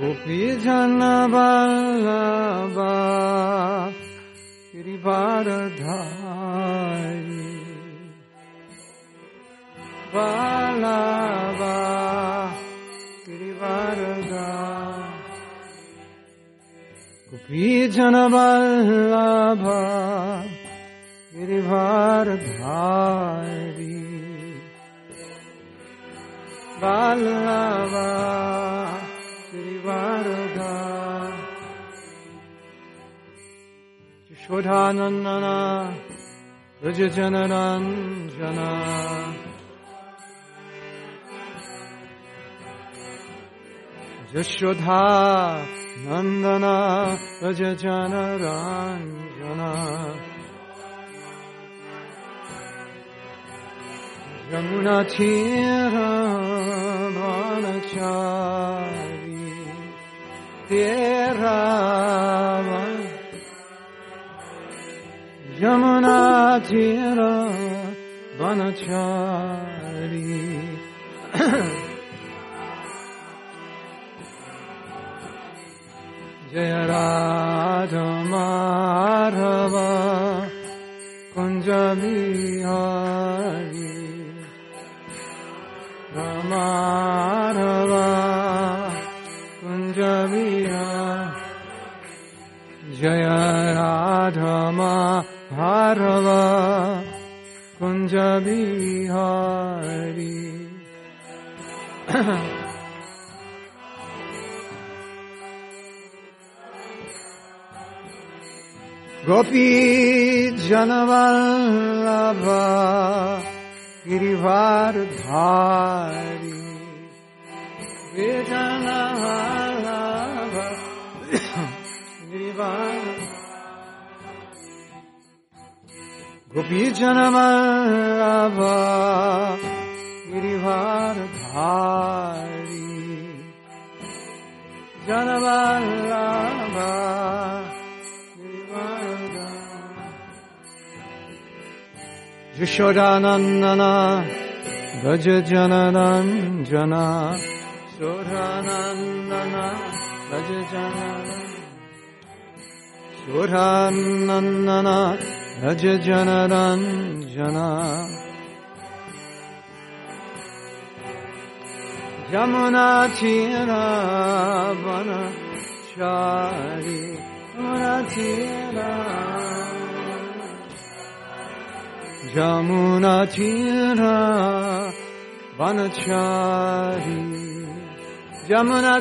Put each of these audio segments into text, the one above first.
गोपी जन बल्लभा गिरिवारधारी बल्लभा गिरिवारधारी गोपी जन बल्लभा गिरिवारधारी बल्लभा Varga Yashodhanandana Rajajanaranjana Yashodha Nandana Rajajanaranjana Yamuna Tira Vanachara Tera Yamuna Tira Vanachari. Jaya Radha Madhava Kunja Bihari Ramadhava जय राधमा भारव कुञ्ज बिहारी गोपी जनवल्लभ गिरिवार धारि वेदनवा Girivardhari Gopi Janavallabha Girivardhari Janavallabha Yashodanandana Raja Janaranjana Sodhanandana Raja Janaranjana Sodhanandana Raja Janaranjana Jamuna Tira Vana Shari Jamuna Tira Tira Vanachari Jamuna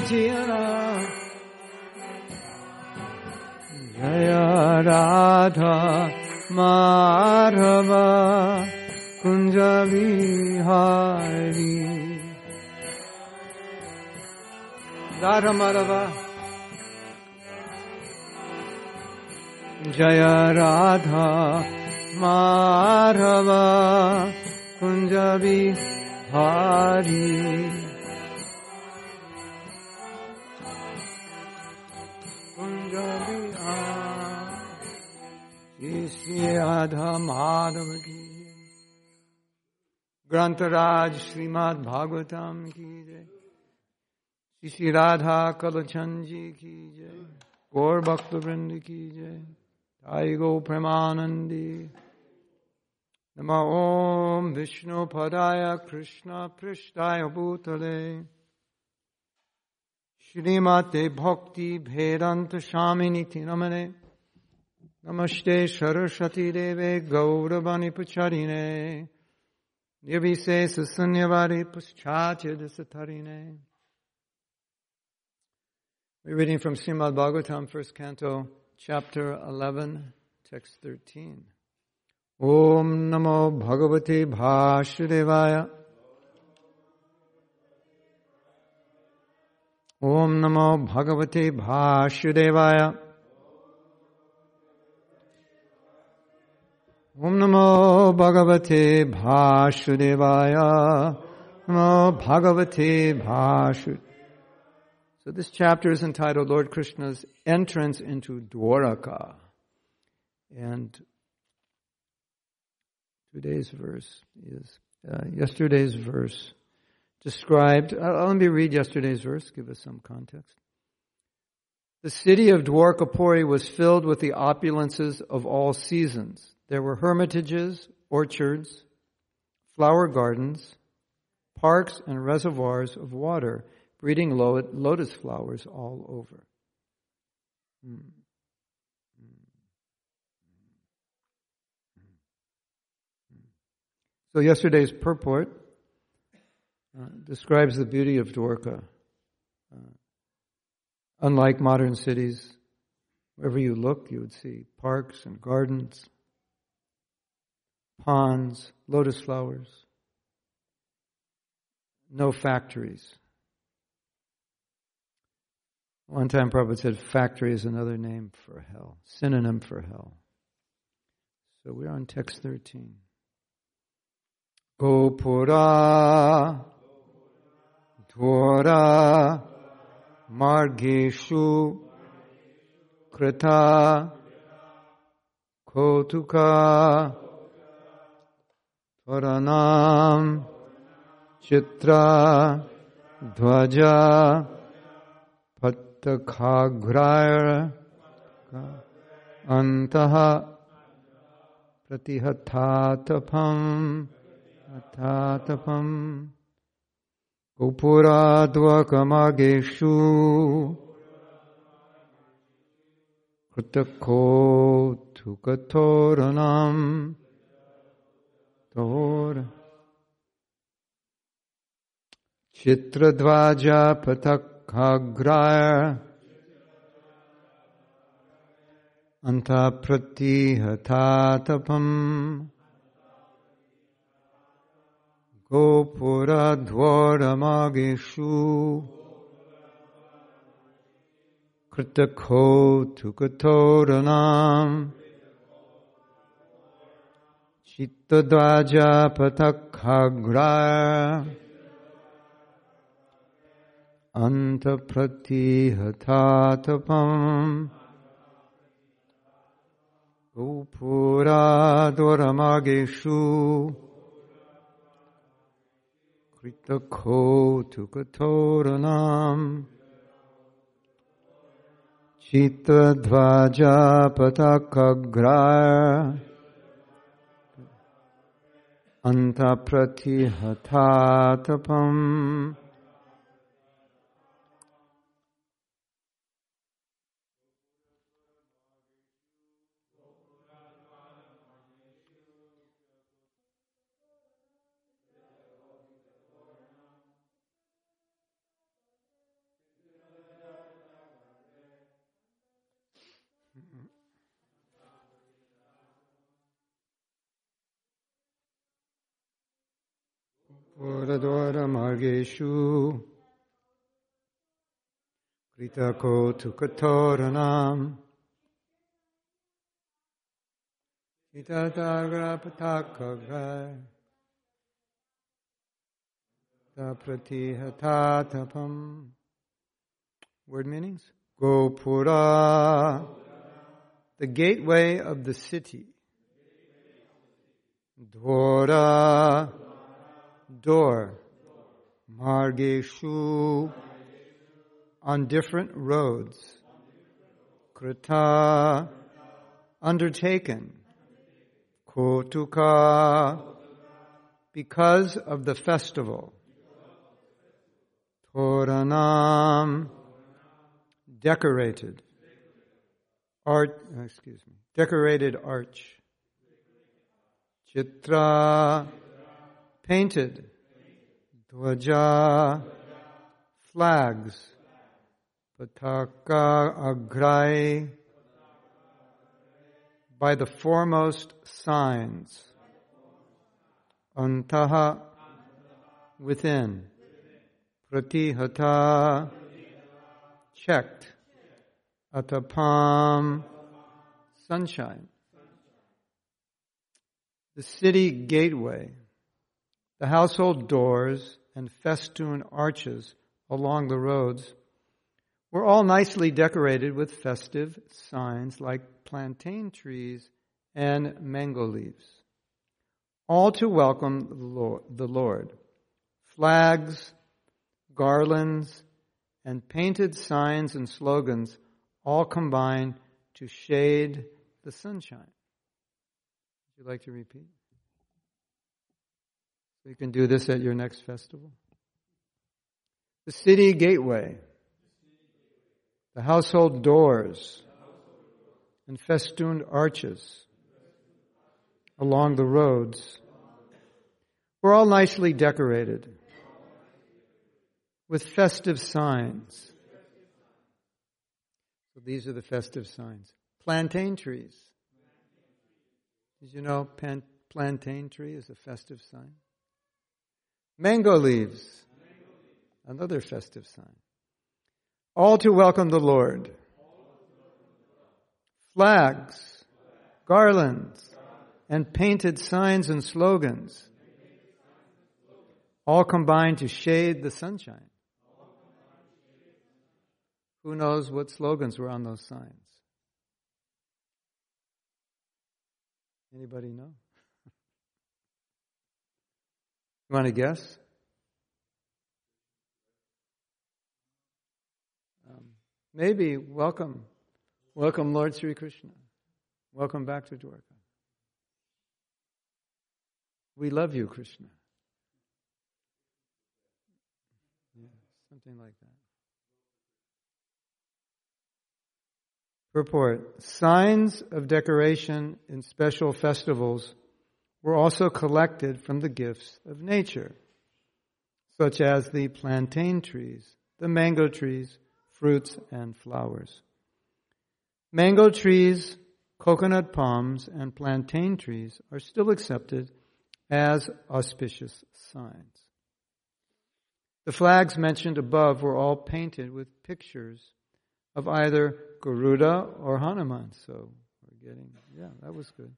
जय राधा माधव कुंज बिहारी राधा जय Radha Madhav Kunj Bihari Kunj Bihari Shri Radha ग्रंथराज Shrimad Bhagavatam की जय। श्री राधा कलचंद जी की जय। गौर भक्त वृंद की जय। ताई गो प्रेमानंदी। नम ओम विष्णु पदाय कृष्ण पृष्ठाय भूतले। Shrimate Bhakti Vedanta Shaminiti Namane Namaste Saraswati Deve Gauravani Pacharine. Yavise Susanyavari Puschachid Satarine We're reading from Srimad Bhagavatam, first canto, chapter 11, text 13. Om Namo Bhagavate Vasudevaya Om Namo Bhagavate Vasudevaya. Om Namo Bhagavate Vasudevaya. Namo Bhagavate Vasudevaya. So this chapter is entitled Lord Krishna's Entrance into Dwaraka. And today's verse is, uh, yesterday's verse described, uh, let me read yesterday's verse, give us some context. The city of Dwarkapuri was filled with the opulences of all seasons. There were hermitages, orchards, flower gardens, parks, and reservoirs of water breeding lotus flowers all over. Hmm. So yesterday's purport uh, describes the beauty of Dwarka. Uh, unlike modern cities, wherever you look, you would see parks and gardens, ponds, lotus flowers, no factories. One time Prabhupada said factory is another name for hell, synonym for hell. So we're on text 13. Gopura घोरा मार्गेषु कृता कौतुका त्वरणां चित्रा ध्वजा पत्तखाघ्राय प्रतिहथातफम् अथातफम् उपुराद्वकमगेषु। कृतकोऽथु कथोरनाम् तोर। चित्रध्वाजा पथकाग्राय अन्ताप्रतिहतातपम्। गोपुरध्वरमागेषु कृतकोऽथुकथोरणाम् चित्तद्वाजापथखाग्राय अन्तप्रतिहतातपम् गोपुरादोरमागेषु वितखोतु कठोरनाम् चित्तध्वजा पताकग्रा अन्तप्रतिहतातपम् Tukatoranam Itatagrapatakagai Tapratihatatapam Word meanings? Gopura. The gateway of the city. Dwara door. Margeshu on different roads. Krita undertaken. Kotuka because of the festival. Toranam decorated. Art, excuse me, decorated arch. Chitra painted, dvaja, flags, pataka agrai, by the foremost signs. Antaha, within. Pratihata, checked. Atapam, sunshine. The city gateway, the household doors and festoon arches along the roads were all nicely decorated with festive signs like plantain trees and mango leaves, all to welcome the Lord. Flags, garlands, and painted signs and slogans all combine to shade the sunshine. Would you like to repeat? So you can do this at your next festival. The city gateway, the household doors, and festooned arches along the roads were all nicely decorated with festive signs. So these are the festive signs. Plantain trees. Did you know plantain tree is a festive sign? Mango leaves. Another festive sign. All to welcome the Lord. Flags, garlands, and painted signs and slogans all combine to shade the sunshine. Who knows what slogans were on those signs? Anybody know? You want to guess? Um, maybe welcome, welcome Lord Sri Krishna. Welcome back to Dwarka. We love you, Krishna. Yeah, something like that. Purport Signs of decoration in special festivals were also collected from the gifts of nature, such as the plantain trees, the mango trees, fruits, and flowers. Mango trees, coconut palms, and plantain trees are still accepted as auspicious signs. The flags mentioned above were all painted with pictures of either Garuda or Hanuman. So we're getting, yeah, that was good.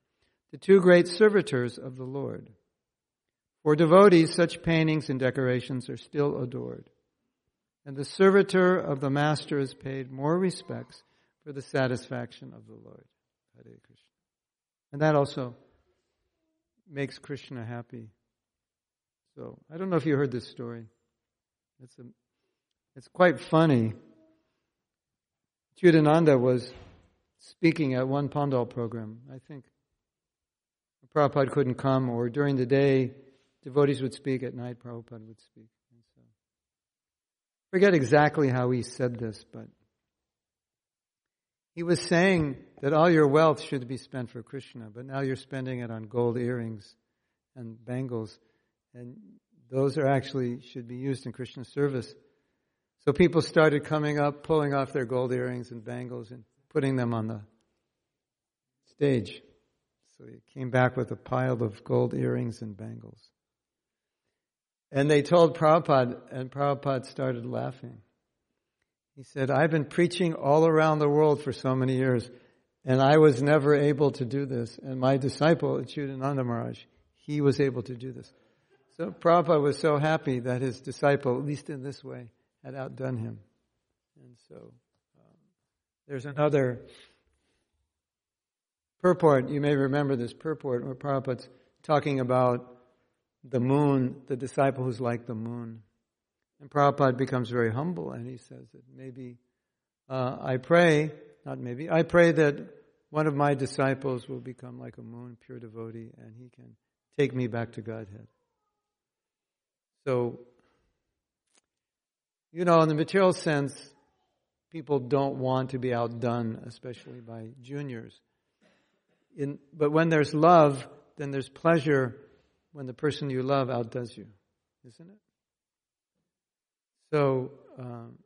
The two great servitors of the Lord. For devotees, such paintings and decorations are still adored. And the servitor of the Master is paid more respects for the satisfaction of the Lord. Hare Krishna. And that also makes Krishna happy. So, I don't know if you heard this story. It's, a, it's quite funny. Achyutananda was speaking at one Pandal program, I think. Prabhupada couldn't come, or during the day, devotees would speak, at night, Prabhupada would speak. So, forget exactly how he said this, but he was saying that all your wealth should be spent for Krishna, but now you're spending it on gold earrings and bangles, and those are actually should be used in Krishna service. So people started coming up, pulling off their gold earrings and bangles and putting them on the stage. So he came back with a pile of gold earrings and bangles. And they told Prabhupada, and Prabhupada started laughing. He said, I've been preaching all around the world for so many years, and I was never able to do this. And my disciple, Achyutananda Maharaj, he was able to do this. So Prabhupada was so happy that his disciple, at least in this way, had outdone him. And so um, there's another purport. You may remember this purport where Prabhupada's talking about the moon, the disciple who's like the moon. And Prabhupada becomes very humble and he says that maybe uh, I pray, not maybe, I pray that one of my disciples will become like a moon, pure devotee, and he can take me back to Godhead. So you know, in the material sense, people don't want to be outdone, especially by juniors. In, but when there's love, then there's pleasure when the person you love outdoes you, isn't it? So, um,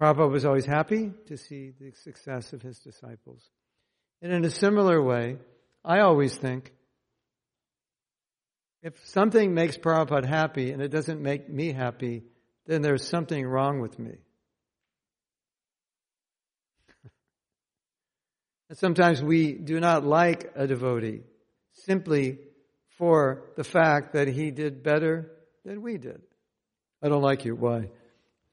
Prabhupada was always happy to see the success of his disciples. And in a similar way, I always think if something makes Prabhupada happy and it doesn't make me happy, then there's something wrong with me. And sometimes we do not like a devotee simply for the fact that he did better than we did. I don't like you. Why?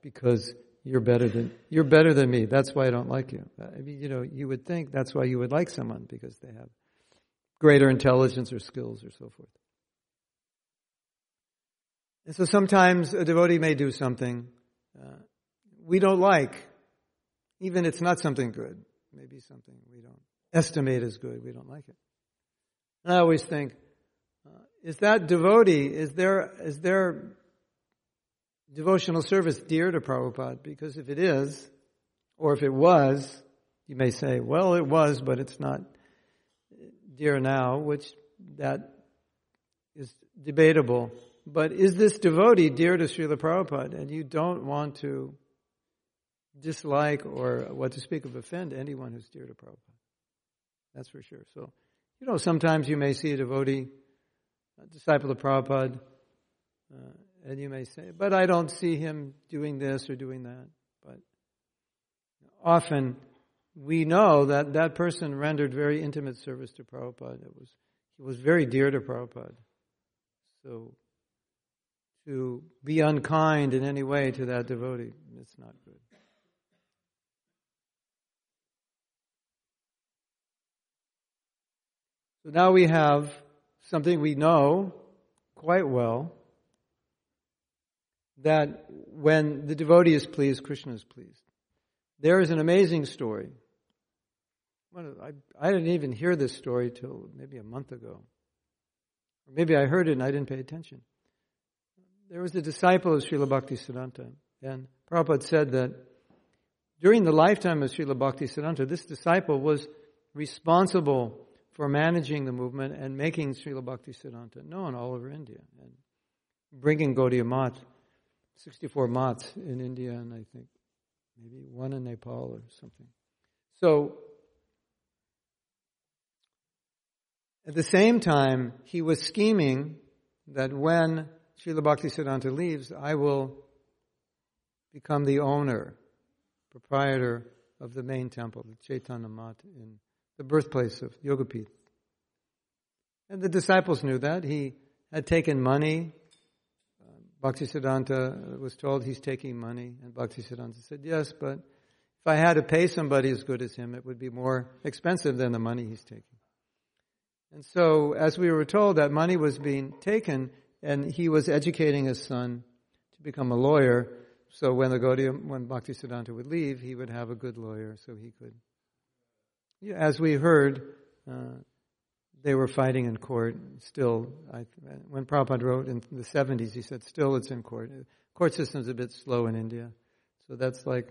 Because you're better than you're better than me. That's why I don't like you. I mean, you know, you would think that's why you would like someone because they have greater intelligence or skills or so forth. And so sometimes a devotee may do something uh, we don't like, even it's not something good. Maybe something we don't estimate as good. We don't like it. And I always think, uh, is that devotee? Is there is there devotional service dear to Prabhupada? Because if it is, or if it was, you may say, well, it was, but it's not dear now, which that is debatable. But is this devotee dear to Srila Prabhupada? And you don't want to dislike or what to speak of offend anyone who's dear to Prabhupada. That's for sure. So, you know, sometimes you may see a devotee, a disciple of Prabhupada, uh, and you may say, but I don't see him doing this or doing that. But often we know that that person rendered very intimate service to Prabhupada. It was, he was very dear to Prabhupada. So to be unkind in any way to that devotee, it's not good. So now we have something we know quite well that when the devotee is pleased, Krishna is pleased. There is an amazing story. I, didn't even hear this story till maybe a month ago. Or maybe I heard it and I didn't pay attention. There was a disciple of Srila Bhakti Siddhanta, and Prabhupada said that during the lifetime of Srila Bhakti Siddhanta, this disciple was responsible for managing the movement and making Srila Bhakti Siddhanta known all over India and bringing Gaudiya Math 64 mats in India and I think maybe one in Nepal or something. So, at the same time, he was scheming that when Srila Bhakti Siddhanta leaves, I will become the owner, proprietor of the main temple, the Chaitanya Math, in the birthplace of Yogapith. And the disciples knew that. He had taken money um, Bhaktisiddhanta was told he's taking money, and Bhaktisiddhanta said, Yes, but if I had to pay somebody as good as him, it would be more expensive than the money he's taking. And so, as we were told, that money was being taken, and he was educating his son to become a lawyer. So when the Gaudiya, when Bhaktisiddhanta would leave, he would have a good lawyer, so he could. As we heard, uh, they were fighting in court. Still, I, when Prabhupada wrote in the 70s, he said, still it's in court. Court system's a bit slow in India. So that's like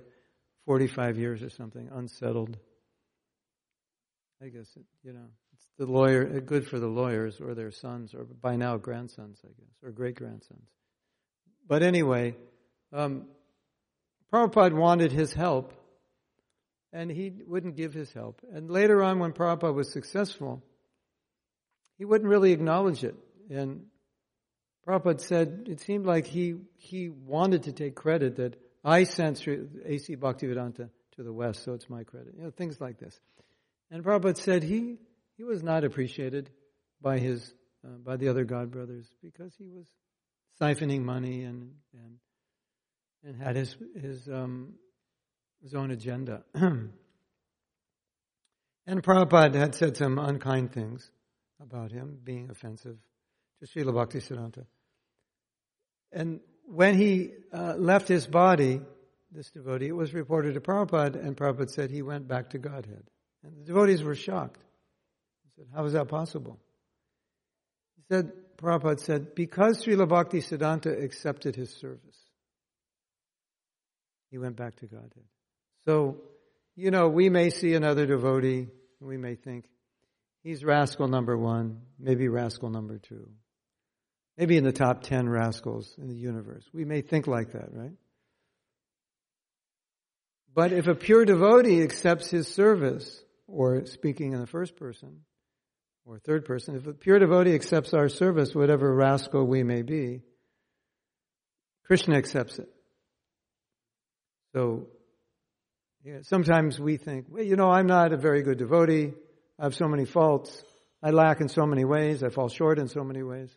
45 years or something, unsettled. I guess, it, you know, it's the lawyer, good for the lawyers or their sons, or by now grandsons, I guess, or great grandsons. But anyway, um, Prabhupada wanted his help, and he wouldn't give his help. And later on, when Prabhupada was successful, he wouldn't really acknowledge it. And Prabhupada said it seemed like he, he wanted to take credit that I sent A.C. Bhaktivedanta to the West, so it's my credit. You know, things like this. And Prabhupada said he, he was not appreciated by his, uh, by the other God brothers because he was siphoning money and, and, and had his, his, um, his own agenda. and Prabhupada had said some unkind things about him being offensive to Srila Bhakti Siddhanta. And when he uh, left his body, this devotee, it was reported to Prabhupada, and Prabhupada said he went back to Godhead. And the devotees were shocked. He said, How is that possible? He said, Prabhupada said, because Srila Bhakti Siddhanta accepted his service, he went back to Godhead. So, you know, we may see another devotee, and we may think, He's rascal number one, maybe rascal number two. Maybe in the top ten rascals in the universe. We may think like that, right? But if a pure devotee accepts his service, or speaking in the first person or third person, if a pure devotee accepts our service, whatever rascal we may be, Krishna accepts it. So, yeah, sometimes we think, well, you know, I'm not a very good devotee. I have so many faults. I lack in so many ways. I fall short in so many ways.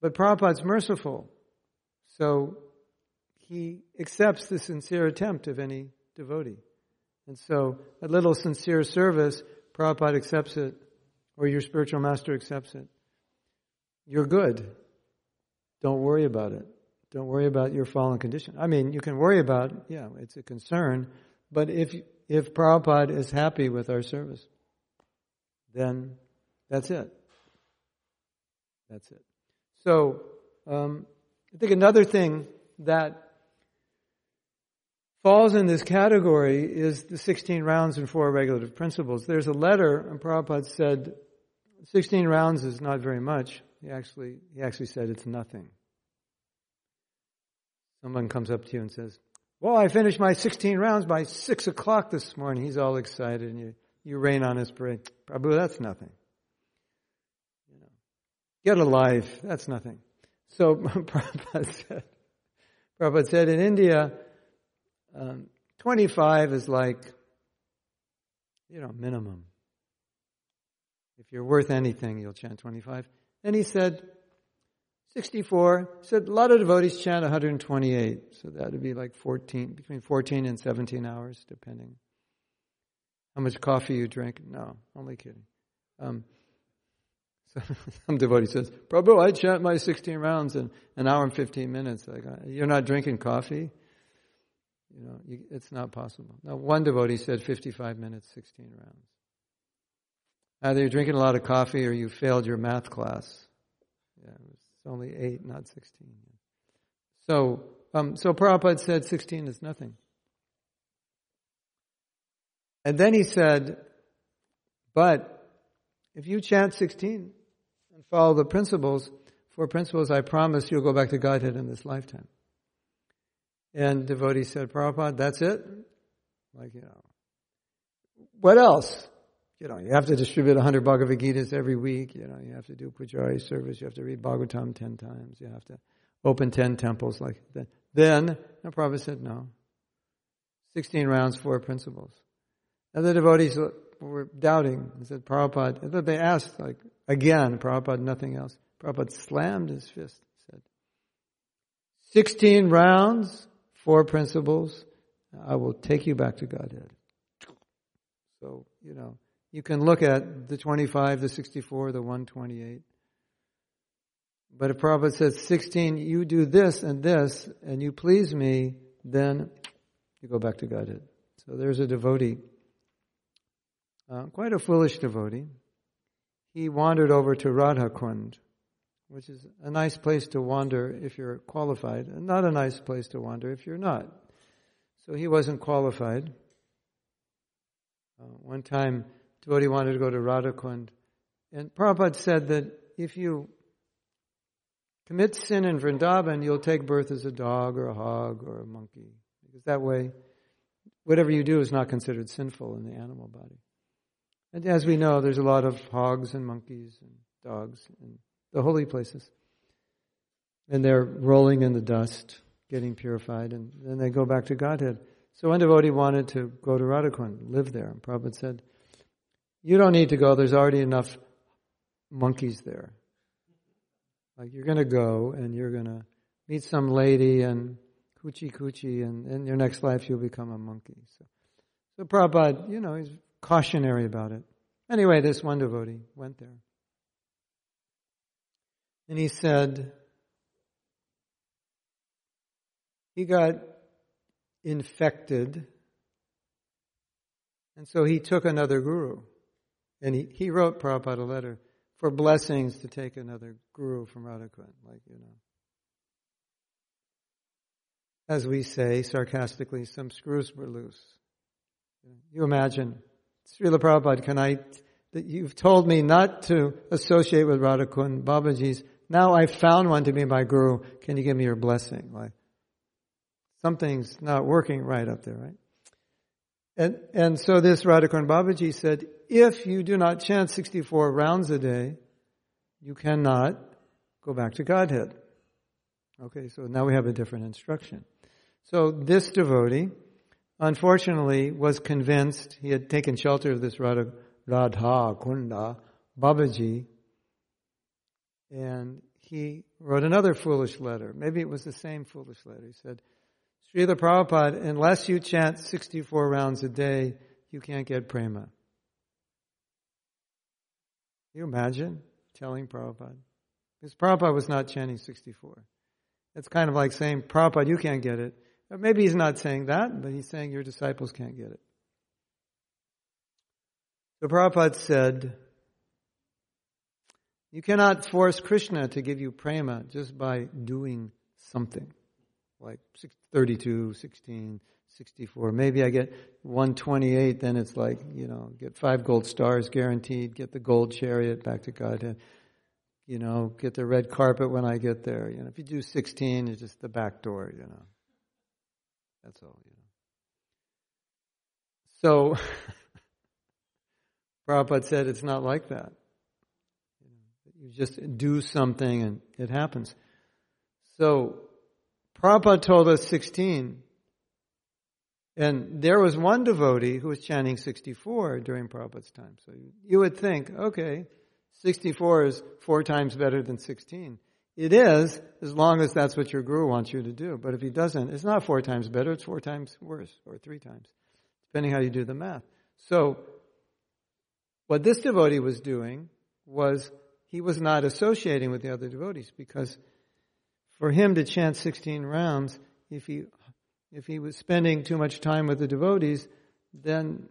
But Prabhupada's merciful. So he accepts the sincere attempt of any devotee. And so a little sincere service, Prabhupada accepts it, or your spiritual master accepts it. You're good. Don't worry about it. Don't worry about your fallen condition. I mean, you can worry about, yeah, it's a concern, but if, if Prabhupada is happy with our service, then that's it. That's it. So, um, I think another thing that falls in this category is the 16 rounds and four regulative principles. There's a letter, and Prabhupada said, 16 rounds is not very much. He actually, he actually said it's nothing. Someone comes up to you and says, well, I finished my 16 rounds by 6 o'clock this morning. He's all excited and you, you rain on his parade. Prabhu, that's nothing. You know, get a life. That's nothing. So Prabhupada said, Prabhupada said in India, um, 25 is like, you know, minimum. If you're worth anything, you'll chant 25. And he said, 64. Said a lot of devotees chant 128. So that would be like 14, between 14 and 17 hours, depending how much coffee you drink. No, only kidding. Um, so some devotee says, Prabhu, I chant my 16 rounds in an hour and 15 minutes. Like, uh, you're not drinking coffee? You know, you, it's not possible. Now, one devotee said 55 minutes, 16 rounds. Either you're drinking a lot of coffee or you failed your math class. Yeah, it's only 8, not 16. So, um, so Prabhupada said 16 is nothing. And then he said, but if you chant 16 and follow the principles, four principles, I promise you'll go back to Godhead in this lifetime. And devotee said, Prabhupada, that's it? Like, you know, what else? You know, you have to distribute 100 Bhagavad Gitas every week. You know, you have to do Pujari service. You have to read Bhagavatam 10 times. You have to open 10 temples like that. Then, the Prabhupada said, no. 16 rounds, four principles. And the devotees were doubting and said, Prabhupada, they asked, like, again, Prabhupada, nothing else. Prabhupada slammed his fist, and said, 16 rounds, four principles, I will take you back to Godhead. So, you know, you can look at the 25, the 64, the 128. But if Prabhupada says 16, you do this and this, and you please me, then you go back to Godhead. So there's a devotee, uh, quite a foolish devotee. He wandered over to Radha Kund, which is a nice place to wander if you're qualified, and not a nice place to wander if you're not. So he wasn't qualified. Uh, one time, devotee wanted to go to Radhakund, and Prabhupada said that if you commit sin in Vrindavan, you'll take birth as a dog or a hog or a monkey, because that way, whatever you do is not considered sinful in the animal body. And as we know, there's a lot of hogs and monkeys and dogs in the holy places. And they're rolling in the dust, getting purified, and then they go back to Godhead. So one devotee wanted to go to Radhakund, live there. And Prabhupada said, You don't need to go, there's already enough monkeys there. Like you're going to go and you're going to meet some lady and coochie coochie, and in your next life you'll become a monkey. So, so Prabhupada, you know, he's cautionary about it. Anyway, this one devotee went there. And he said, he got infected. And so he took another guru. And he, he wrote Prabhupada a letter for blessings to take another guru from Radhakund, like, you know. As we say sarcastically, some screws were loose. You imagine, Srila Prabhupada, can I, that you've told me not to associate with Radhakund, Babaji's now I found one to be my guru. Can you give me your blessing? Like, something's not working right up there, right? And, and so this Radhakund Babaji said, if you do not chant 64 rounds a day, you cannot go back to Godhead. Okay, so now we have a different instruction. So this devotee, unfortunately, was convinced, he had taken shelter of this Radha, Radha Kunda Babaji, and he wrote another foolish letter. Maybe it was the same foolish letter. He said, Srila Prabhupada, unless you chant 64 rounds a day, you can't get prema. Can you imagine telling Prabhupada? Because Prabhupada was not chanting 64. It's kind of like saying, Prabhupada, you can't get it. But maybe he's not saying that, but he's saying your disciples can't get it. So Prabhupada said, you cannot force Krishna to give you prema just by doing something. Like 32, 16, 64. Maybe I get 128, then it's like, you know, get five gold stars guaranteed, get the gold chariot back to Godhead, you know, get the red carpet when I get there. You know, if you do 16, it's just the back door, you know. That's all, you know. So, Prabhupada said it's not like that. You just do something and it happens. So, Prabhupada told us 16. And there was one devotee who was chanting 64 during Prabhupada's time. So you would think, okay, 64 is four times better than 16. It is, as long as that's what your guru wants you to do. But if he doesn't, it's not four times better, it's four times worse, or three times, depending how you do the math. So, what this devotee was doing was he was not associating with the other devotees because for him to chant 16 rounds, if he, if he was spending too much time with the devotees, then,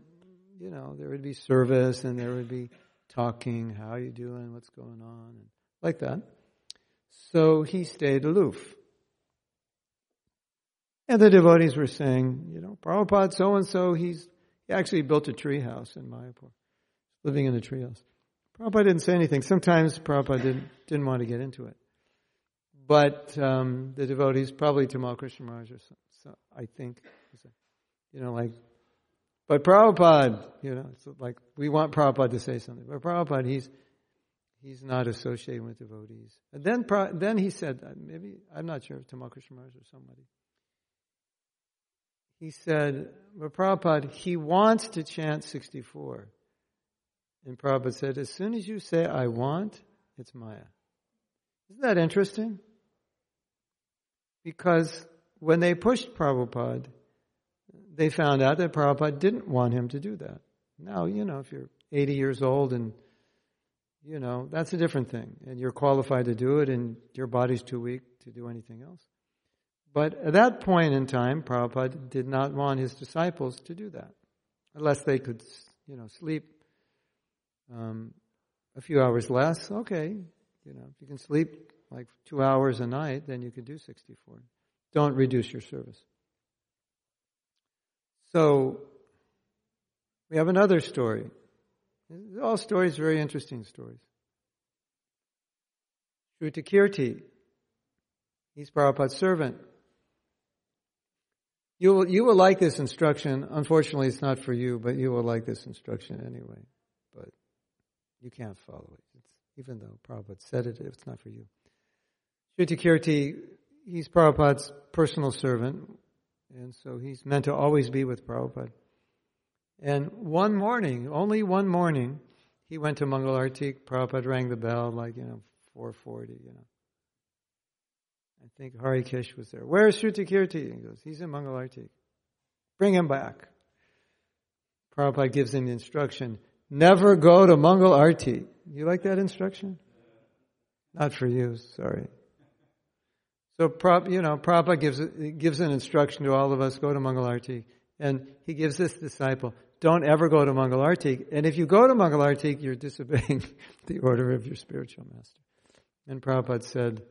you know, there would be service and there would be talking, how are you doing, what's going on, and like that. So he stayed aloof. And the devotees were saying, you know, Prabhupada so and so, he's he actually built a tree house in Mayapur, living in a tree house. Prabhupada didn't say anything. Sometimes Prabhupada didn't, didn't want to get into it. But um, the devotees, probably Tamal Krishna Maharaj, or so, so, I think, you know, like, but Prabhupada, you know, it's like we want Prabhupada to say something. But Prabhupada, he's he's not associated with devotees. And then, then he said, maybe I'm not sure if Tamal Krishna Maharaj or somebody. He said, but Prabhupada, he wants to chant 64. And Prabhupada said, as soon as you say, I want, it's Maya. Isn't that interesting? Because when they pushed Prabhupada, they found out that Prabhupada didn't want him to do that. Now, you know, if you're 80 years old and, you know, that's a different thing. And you're qualified to do it and your body's too weak to do anything else. But at that point in time, Prabhupada did not want his disciples to do that. Unless they could, you know, sleep um, a few hours less, okay. You know, if you can sleep like two hours a night, then you could do 64. Don't reduce your service. So, we have another story. All stories, very interesting stories. Shrutakirti, he's Prabhupada's servant. You will, you will like this instruction. Unfortunately, it's not for you, but you will like this instruction anyway. But you can't follow it. It's, even though Prabhupada said it, it's not for you. Shrutakirti, he's Prabhupada's personal servant, and so he's meant to always be with Prabhupada. And one morning, only one morning, he went to Mangalarti. Prabhupada rang the bell like, you know, 440, you know. I think Harikesh was there. Where's Shrutakirti? He goes, he's in Mangalarti. Bring him back. Prabhupada gives him the instruction, Never go to Mangal Arti. You like that instruction? Not for you, sorry. So, you know, Prabhupada gives, gives an instruction to all of us, go to Mangal Arti. And he gives this disciple, don't ever go to Mangal Arti. And if you go to Mangal Arti, you're disobeying the order of your spiritual master. And Prabhupada said,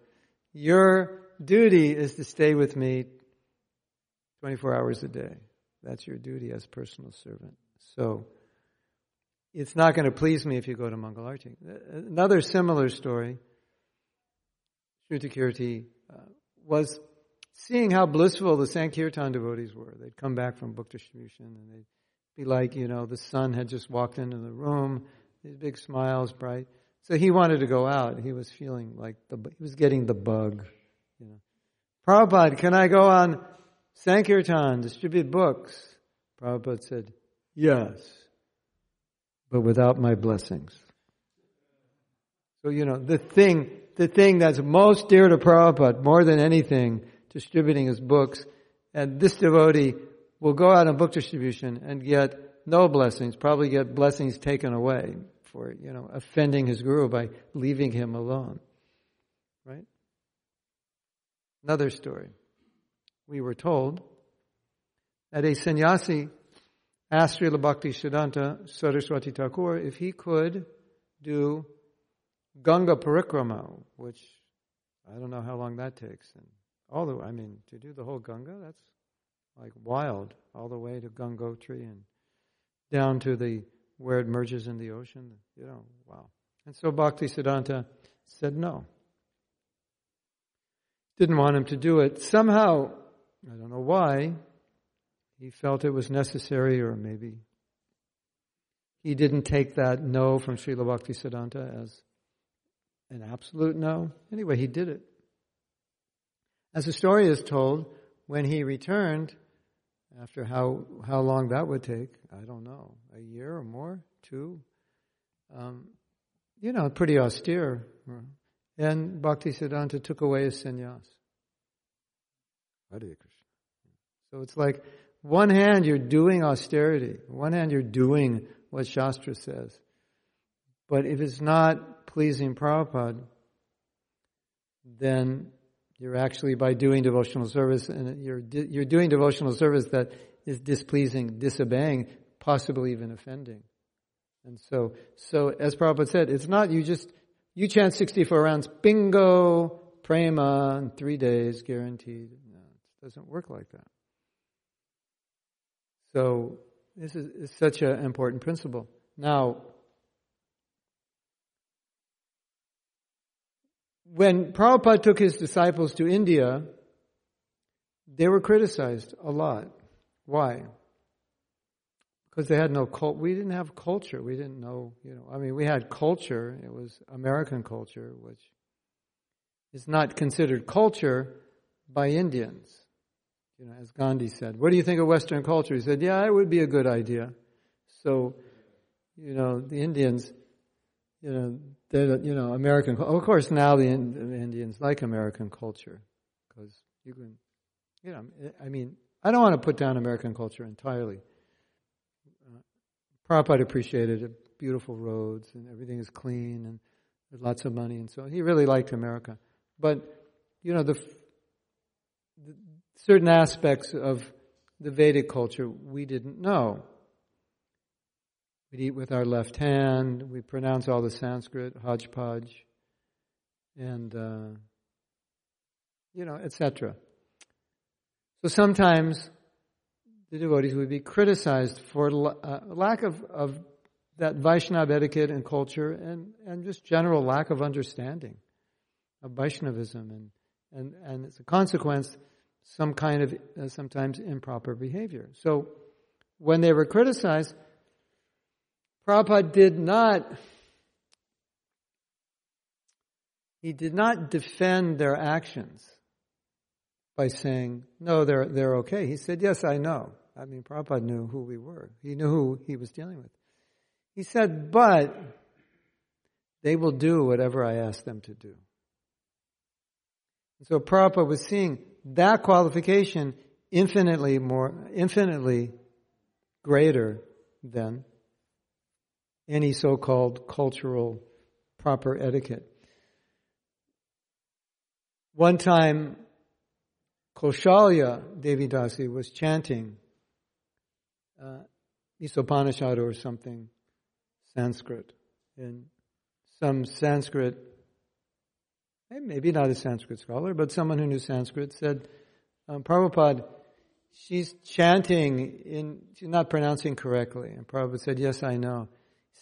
your duty is to stay with me 24 hours a day. That's your duty as personal servant. So, it's not going to please me if you go to Mangalarti. Another similar story, Shrutakirti, uh, was seeing how blissful the Sankirtan devotees were. They'd come back from book distribution and they'd be like, you know, the sun had just walked into the room, his big smiles, bright. So he wanted to go out. He was feeling like the, he was getting the bug. You know. Prabhupada, can I go on Sankirtan, distribute books? Prabhupada said, yes, but without my blessings. So, you know, the thing, the thing that's most dear to Prabhupada, more than anything, distributing his books, and this devotee will go out on book distribution and get no blessings, probably get blessings taken away for, you know, offending his guru by leaving him alone. Right? Another story. We were told that a sannyasi asked Srila Bhakti Siddhanta Saraswati Thakur if he could do Ganga Parikrama, which I don't know how long that takes. And all the, I mean, to do the whole Ganga, that's like wild, all the way to Gangotri and down to the where it merges in the ocean. You know, wow. And so Bhakti Siddhanta said no. Didn't want him to do it. Somehow, I don't know why, he felt it was necessary, or maybe he didn't take that no from Srila Bhakti Siddhanta as an absolute no. Anyway, he did it. As the story is told, when he returned, after how, how long that would take, I don't know, a year or more, two, um, you know, pretty austere. And Bhakti Siddhanta took away his sannyas. Hare Krishna. So it's like, one hand you're doing austerity, one hand you're doing what Shastra says. But if it's not pleasing Prabhupada, then you're actually by doing devotional service, and you're you're doing devotional service that is displeasing, disobeying, possibly even offending. And so, so as Prabhupada said, it's not you just you chant 64 rounds, bingo, prema, in three days, guaranteed. No, it doesn't work like that. So this is, is such an important principle. Now, when Prabhupada took his disciples to India, they were criticized a lot. Why? Because they had no cult. We didn't have culture. We didn't know, you know. I mean, we had culture. It was American culture, which is not considered culture by Indians. You know, as Gandhi said, "What do you think of Western culture?" He said, "Yeah, it would be a good idea." So, you know, the Indians you know, that you know, American. Of course, now the, Indians like American culture because you can, you know, I mean, I don't want to put down American culture entirely. Uh, Prabhupada appreciated it, beautiful roads and everything is clean and lots of money, and so he really liked America. But you know, the, the certain aspects of the Vedic culture we didn't know. We eat with our left hand. We pronounce all the Sanskrit, hodgepodge, and uh, you know, etc. So sometimes the devotees would be criticized for uh, lack of, of that Vaishnava etiquette and culture, and, and just general lack of understanding of Vaishnavism, and and and as a consequence, some kind of uh, sometimes improper behavior. So when they were criticized Prabhupada did not, he did not defend their actions by saying, no, they're, they're okay. He said, yes, I know. I mean, Prabhupada knew who we were. He knew who he was dealing with. He said, but they will do whatever I ask them to do. And so Prabhupada was seeing that qualification infinitely more, infinitely greater than any so-called cultural proper etiquette. One time, Kaushalya Devidasi was chanting uh, Isopanishad or something Sanskrit. And some Sanskrit, maybe not a Sanskrit scholar, but someone who knew Sanskrit said, um, Prabhupada, she's chanting in, she's not pronouncing correctly. And Prabhupada said, yes, I know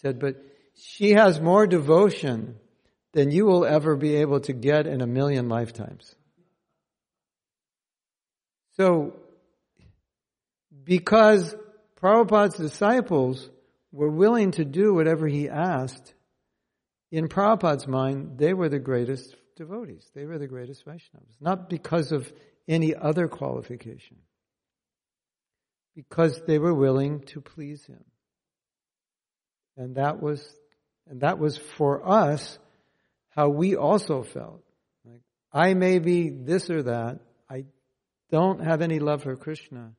said, but she has more devotion than you will ever be able to get in a million lifetimes. So, because Prabhupada's disciples were willing to do whatever he asked. In Prabhupada's mind, they were the greatest devotees. They were the greatest Vaishnavas. Not because of any other qualification. Because they were willing to please him. And that was, and that was for us how we also felt. Like, I may be this or that. I don't have any love for Krishna.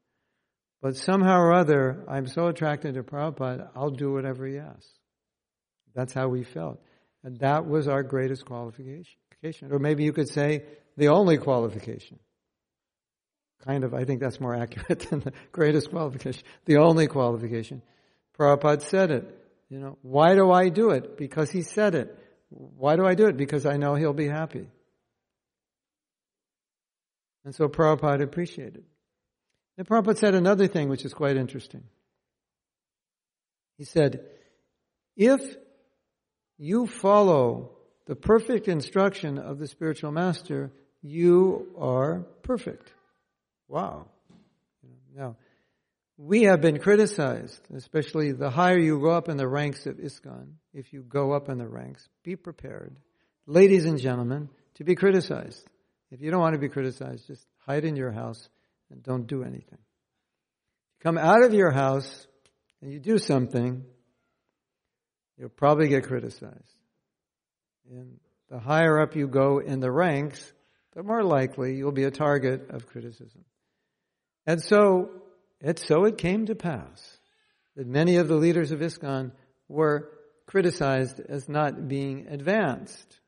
But somehow or other, I'm so attracted to Prabhupada, I'll do whatever he asks. That's how we felt. And that was our greatest qualification. Or maybe you could say the only qualification. Kind of, I think that's more accurate than the greatest qualification. The only qualification. Prabhupada said it. You know, why do I do it? Because he said it. Why do I do it? Because I know he'll be happy. And so Prabhupada appreciated. And Prabhupada said another thing which is quite interesting. He said, if you follow the perfect instruction of the spiritual master, you are perfect. Wow. Now, we have been criticized, especially the higher you go up in the ranks of ISKCON, if you go up in the ranks, be prepared, ladies and gentlemen, to be criticized. If you don't want to be criticized, just hide in your house and don't do anything. Come out of your house and you do something, you'll probably get criticized. And the higher up you go in the ranks, the more likely you'll be a target of criticism. And so, it, so it came to pass that many of the leaders of ISKCON were criticized as not being advanced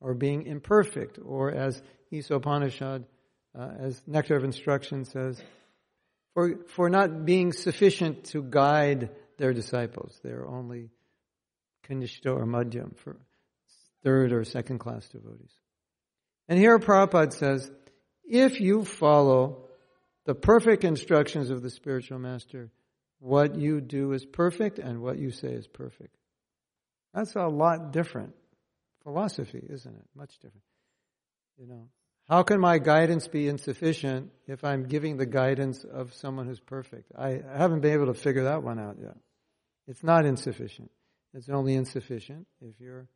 or being imperfect or as Isopanishad uh, as Nectar of Instruction says, for, for not being sufficient to guide their disciples. They're only Kanishta or Madhyam for third or second class devotees. And here Prabhupada says, if you follow the perfect instructions of the spiritual master, what you do is perfect and what you say is perfect. That's a lot different philosophy, isn't it? Much different. You know, how can my guidance be insufficient if I'm giving the guidance of someone who's perfect? I haven't been able to figure that one out yet. It's not insufficient. It's only insufficient if you're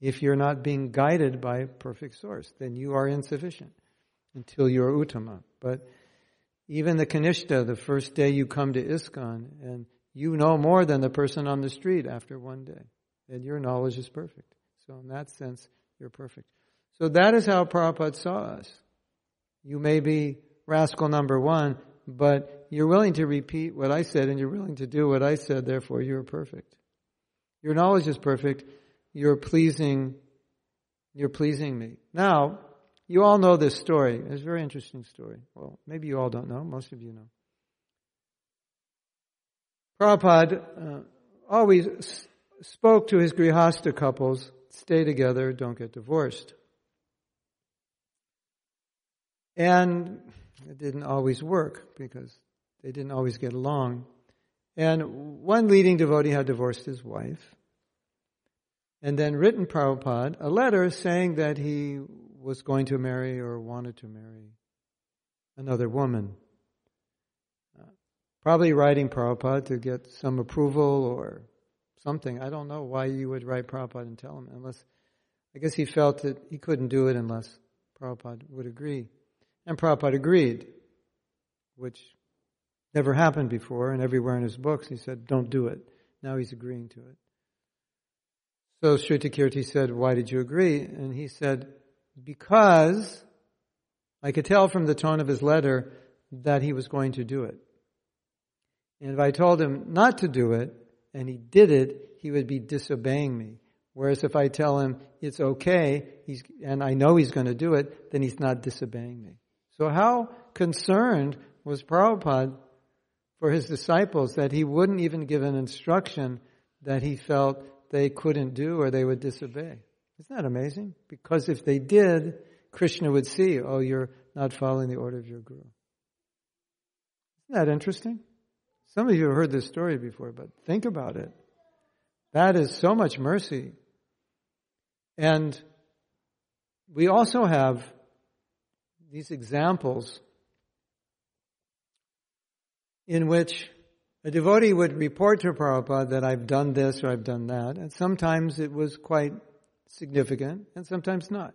if you're not being guided by a perfect source, then you are insufficient until you're Uttama. But even the Kanishta, the first day you come to ISKCON, and you know more than the person on the street after one day, then your knowledge is perfect. So in that sense, you're perfect. So that is how Prabhupada saw us. You may be rascal number one, but you're willing to repeat what I said and you're willing to do what I said, therefore you're perfect. Your knowledge is perfect. You're pleasing, you're pleasing me. Now, you all know this story. It's a very interesting story. Well, maybe you all don't know. Most of you know. Prabhupada uh, always spoke to his grihasta couples, stay together, don't get divorced. And it didn't always work because they didn't always get along. And one leading devotee had divorced his wife and then written Prabhupada a letter saying that he was going to marry or wanted to marry another woman. Uh, probably writing Prabhupada to get some approval or something. I don't know why you would write Prabhupada and tell him unless, I guess he felt that he couldn't do it unless Prabhupada would agree. And Prabhupada agreed, which never happened before, and everywhere in his books he said, don't do it. Now he's agreeing to it. So Shrutakirti said, why did you agree? And he said, because I could tell from the tone of his letter that he was going to do it. And if I told him not to do it, and he did it, he would be disobeying me. Whereas if I tell him it's okay, and I know he's going to do it, then he's not disobeying me. So how concerned was Prabhupada for his disciples that he wouldn't even give an instruction that he felt they couldn't do or they would disobey? Isn't that amazing? Because if they did, Krishna would see, oh, you're not following the order of your guru. Isn't that interesting? Some of you have heard this story before, but think about it. That is so much mercy. And we also have these examples in which a devotee would report to Prabhupada that I've done this or I've done that, and sometimes it was quite significant, and sometimes not.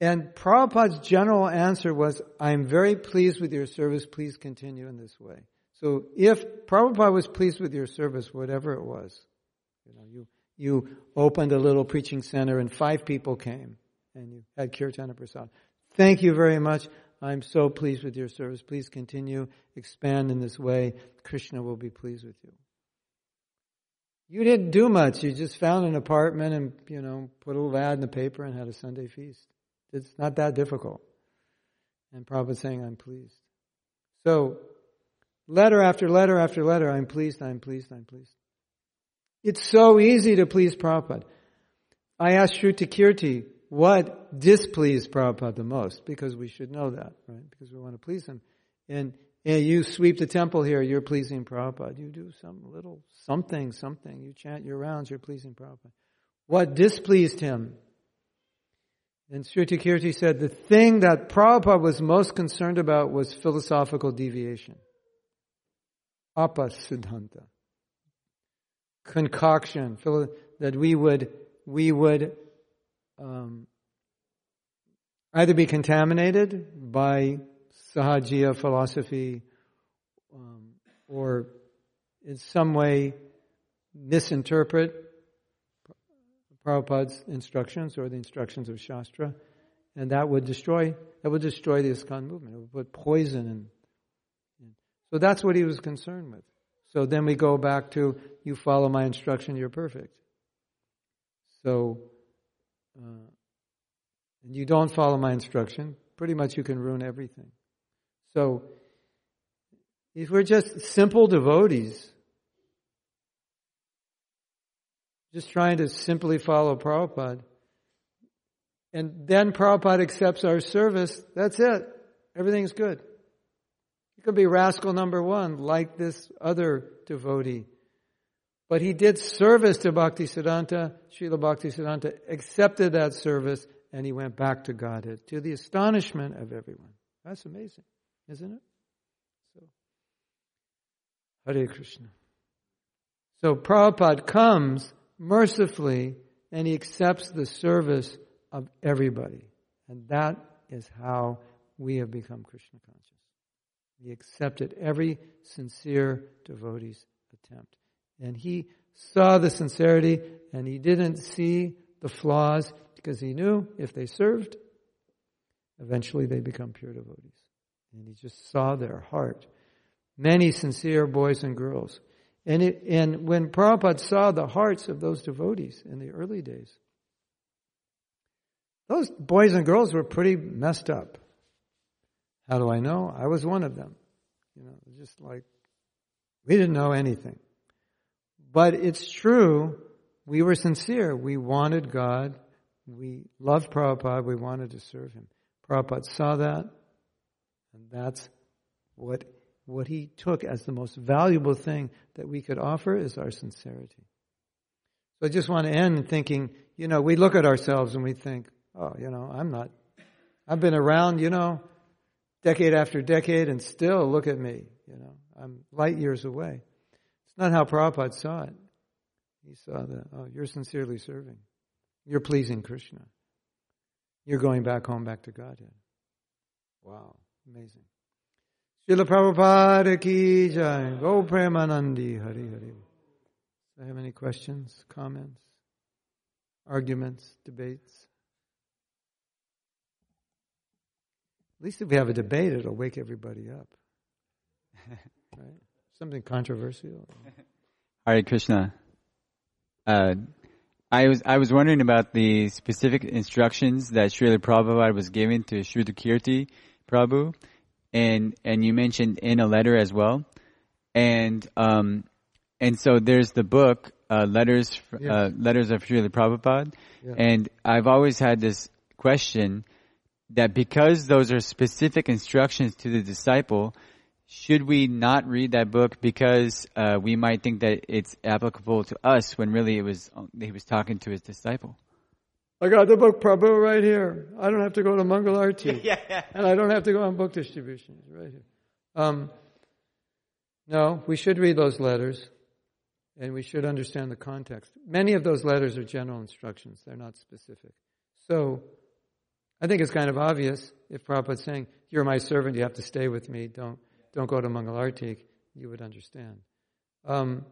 And Prabhupada's general answer was, I'm very pleased with your service, please continue in this way. So if Prabhupada was pleased with your service, whatever it was, you know, you, you opened a little preaching center and five people came and you had Kirtana Prasad. Thank you very much. I'm so pleased with your service. Please continue, expand in this way. Krishna will be pleased with you. You didn't do much. You just found an apartment and, you know, put a little ad in the paper and had a Sunday feast. It's not that difficult. And Prabhupada saying, I'm pleased. So, letter after letter after letter, I'm pleased, I'm pleased, I'm pleased. It's so easy to please Prabhupada. I asked Shrutakirti, what displeased Prabhupada the most? Because we should know that, right? Because we want to please him. And, and you sweep the temple here, you're pleasing Prabhupada. You do some little something, something. You chant your rounds, you're pleasing Prabhupada. What displeased him? And Shrutakirti said the thing that Prabhupada was most concerned about was philosophical deviation. Apasiddhanta. Concoction. That we would, we would um, either be contaminated by Sahajiya philosophy um, or in some way misinterpret Prabhupada's instructions or the instructions of Shastra, and that would destroy that would destroy the ISKCON movement. It would put poison in. So that's what he was concerned with. So then we go back to you follow my instruction, you're perfect. So uh, and you don't follow my instruction, pretty much you can ruin everything. So, if we're just simple devotees, just trying to simply follow Prabhupada, and then Prabhupada accepts our service, that's it. Everything's good. You could be rascal number one, like this other devotee but he did service to Bhakti Siddhanta. Srila Bhakti Siddhanta accepted that service and he went back to Godhead to the astonishment of everyone. That's amazing, isn't it? So, Hare Krishna. So Prabhupada comes mercifully and he accepts the service of everybody. And that is how we have become Krishna conscious. He accepted every sincere devotee's attempt. And he saw the sincerity and he didn't see the flaws because he knew if they served, eventually they become pure devotees. And he just saw their heart. Many sincere boys and girls. And, it, and when Prabhupada saw the hearts of those devotees in the early days, those boys and girls were pretty messed up. How do I know? I was one of them. You know, just like, we didn't know anything. But it's true, we were sincere. We wanted God. We loved Prabhupada. We wanted to serve him. Prabhupada saw that, and that's what, what he took as the most valuable thing that we could offer is our sincerity. So I just want to end thinking, you know, we look at ourselves and we think, oh, you know, I'm not, I've been around, you know, decade after decade and still look at me, you know, I'm light years away It's not how Prabhupada saw it. He saw that, oh, you're sincerely serving. You're pleasing Krishna. You're going back home, back to Godhead. Wow, amazing. Srila Prabhupada ki jai. Gaura Premanande Hari Hari. Do I have any questions, comments, arguments, debates? At least if we have a debate, it'll wake everybody up. right? Something controversial. Hare Krishna. Uh, I was I was wondering about the specific instructions that Srila Prabhupada was giving to Shrutakirti Prabhu, and and you mentioned in a letter as well, and um, and so there's the book uh, letters yes. uh, letters of Srila Prabhupada, yeah. and I've always had this question that because those are specific instructions to the disciple, should we not read that book because uh, we might think that it's applicable to us when really it was he was talking to his disciple? I got the book Prabhu right here. I don't have to go to Mangalarti. yeah. And I don't have to go on book distribution. It's right here. Um, No, we should read those letters and we should understand the context. Many of those letters are general instructions, they're not specific. So, I think it's kind of obvious if Prabhupada's saying, You're my servant, you have to stay with me, don't, don't go to Mangalartik, you would understand. Um,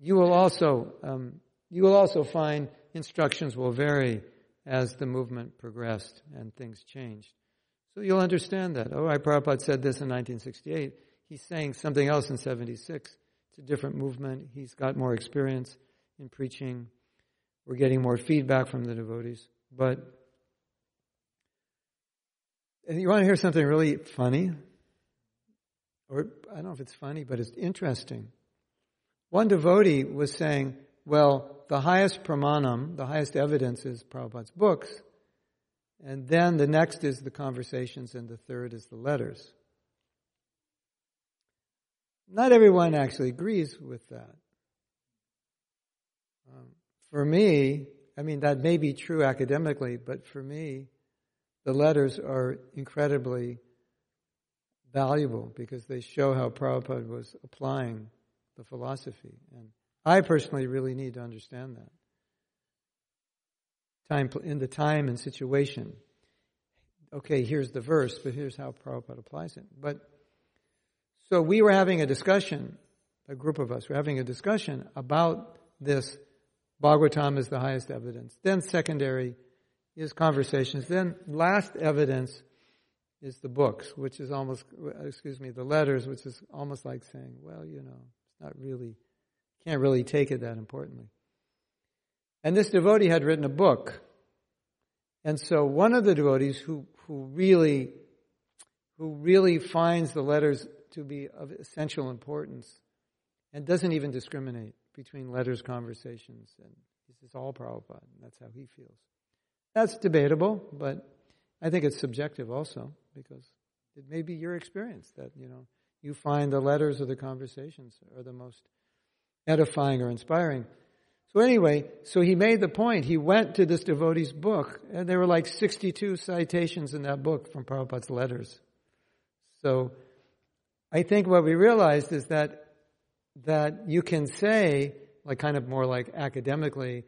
you will also um, you will also find instructions will vary as the movement progressed and things changed. So you'll understand that. Oh, I Prabhupada said this in 1968. He's saying something else in 76. It's a different movement. He's got more experience in preaching. We're getting more feedback from the devotees. But you want to hear something really funny? Or I don't know if it's funny, but it's interesting. One devotee was saying, well, the highest pramanam, the highest evidence is Prabhupada's books, and then the next is the conversations, and the third is the letters. Not everyone actually agrees with that. Um, for me, I mean, that may be true academically, but for me, the letters are incredibly valuable because they show how Prabhupada was applying the philosophy. And I personally really need to understand that. Time in the time and situation. Okay, here's the verse, but here's how Prabhupada applies it. But so we were having a discussion, a group of us were having a discussion about this. Bhagavatam is the highest evidence. Then secondary is conversations. Then last evidence is the books, which is almost, excuse me, the letters, which is almost like saying, well, you know, it's not really can't really take it that importantly. And this devotee had written a book. And so one of the devotees who, who really, who really finds the letters to be of essential importance and doesn't even discriminate between letters, conversations, and this is all Prabhupada, and that's how he feels. That's debatable, but I think it's subjective also, because it may be your experience that, you know, you find the letters or the conversations are the most edifying or inspiring. So anyway, so he made the point. He went to this devotee's book, and there were like 62 citations in that book from Prabhupada's letters. So I think what we realized is that that you can say, like kind of more like academically,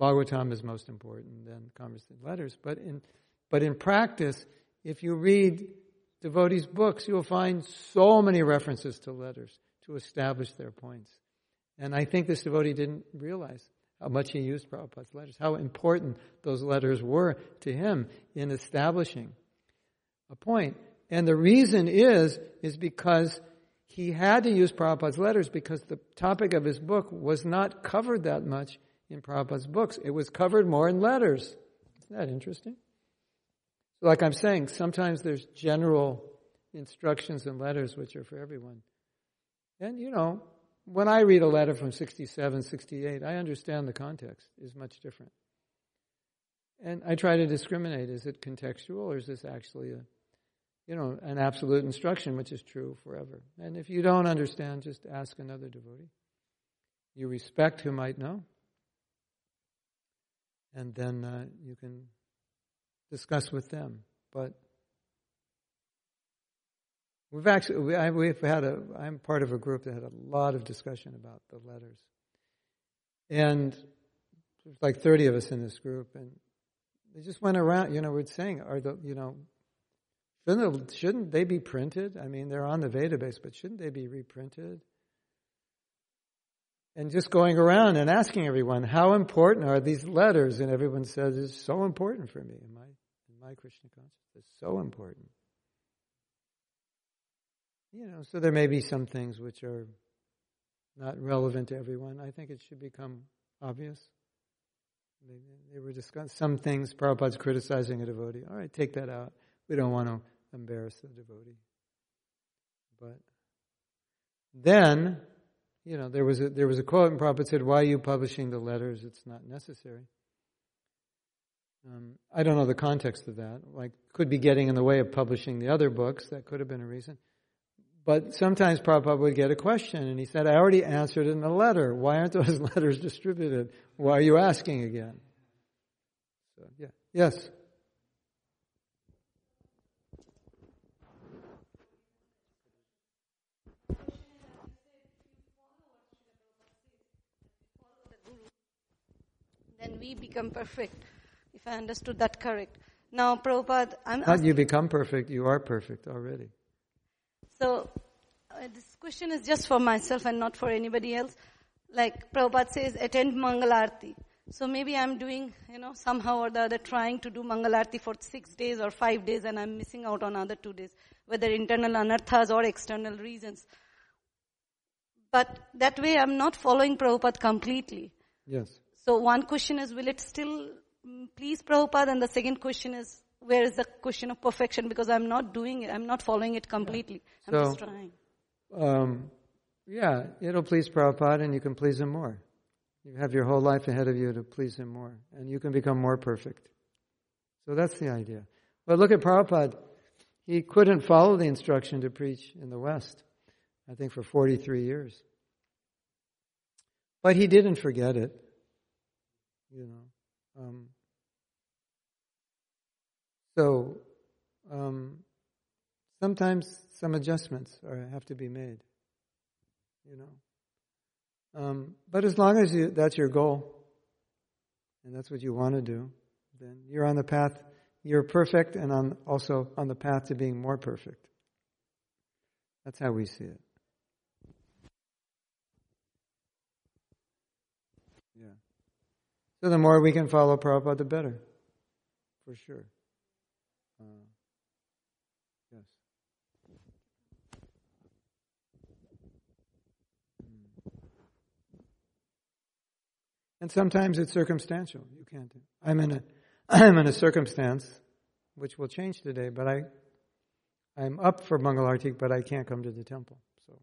Bhagavatam is most important than conversation letters. But in but in practice, if you read devotees' books, you'll find so many references to letters to establish their points. And I think this devotee didn't realize how much he used Prabhupada's letters, how important those letters were to him in establishing a point. And the reason is, is because he had to use Prabhupada's letters because the topic of his book was not covered that much in Prabhupada's books. It was covered more in letters. Isn't that interesting? Like I'm saying, sometimes there's general instructions in letters which are for everyone. And you know, when I read a letter from 67, 68, I understand the context is much different. And I try to discriminate. Is it contextual or is this actually a, you know, an absolute instruction which is true forever? And if you don't understand, just ask another devotee. You respect who might know. And then uh, you can discuss with them. But We've actually, we, I, we've had a, I'm part of a group that had a lot of discussion about the letters. And there's like 30 of us in this group, and they just went around, you know, we're saying, are the, you know, shouldn't, shouldn't they be printed? I mean, they're on the database, but shouldn't they be reprinted? And just going around and asking everyone, how important are these letters? And everyone says, it's so important for me in my, in my Krishna consciousness. It's so important. You know, so there may be some things which are not relevant to everyone. I think it should become obvious. They, they were discussing some things. Prabhupada's criticizing a devotee. All right, take that out. We don't want to embarrass the devotee. But then, you know, there was a, there was a quote, and Prabhupada said, "Why are you publishing the letters? It's not necessary." Um, I don't know the context of that. Like, could be getting in the way of publishing the other books. That could have been a reason. But sometimes Prabhupada would get a question, and he said, I already answered it in a letter. Why aren't those letters distributed? Why are you asking again? So, yeah. Yes? Then we become perfect, if I understood that correct. Now, Prabhupada, I'm. Not asking, you become perfect, you are perfect already so uh, this question is just for myself and not for anybody else. Like Prabhupada says, attend Mangalarti. So maybe I'm doing, you know, somehow or the other trying to do Mangalarti for six days or five days and I'm missing out on other two days, whether internal anarthas or external reasons. But that way I'm not following Prabhupada completely. Yes. So one question is, will it still please Prabhupada? And the second question is, where is the question of perfection? Because I'm not doing it. I'm not following it completely. I'm So- just trying. Um, yeah, it'll please Prabhupada and you can please him more. You have your whole life ahead of you to please him more, and you can become more perfect. So that's the idea. But look at Prabhupada. He couldn't follow the instruction to preach in the West, I think for 43 years. But he didn't forget it. You know. Um, so, um, sometimes some adjustments are, have to be made. You know. Um, but as long as you, that's your goal, and that's what you want to do, then you're on the path. You're perfect, and on also on the path to being more perfect. That's how we see it. Yeah. So the more we can follow Prabhupada, the better, for sure. And sometimes it's circumstantial. You can't. I'm in a, I'm in a circumstance which will change today, but I, I'm up for Mangalartik, but I can't come to the temple. So,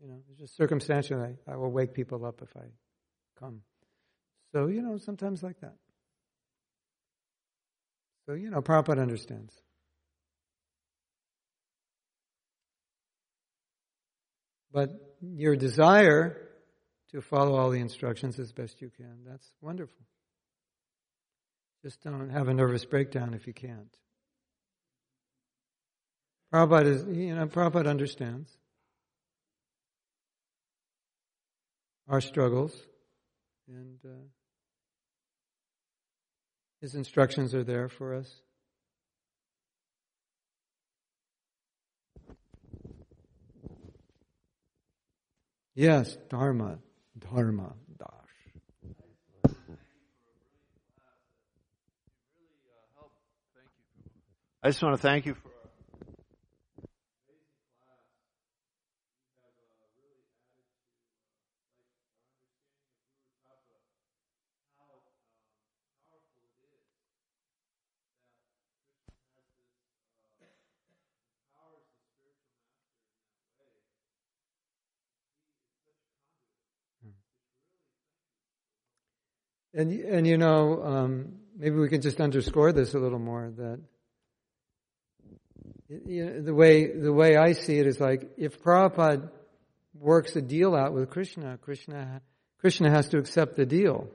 you know, it's just circumstantial. I, I will wake people up if I come. So, you know, sometimes like that. So, you know, Prabhupada understands. But your desire to follow all the instructions as best you can, that's wonderful. Just don't have a nervous breakdown if you can't. Prabhupada is, you know, Prabhupada understands our struggles, and uh, his instructions are there for us. Yes, Dharma, Dharma, Dash. I just want to thank you for. And and you know, um, maybe we can just underscore this a little more. That you know, the way the way I see it is like if Prabhupada works a deal out with Krishna, Krishna Krishna has to accept the deal.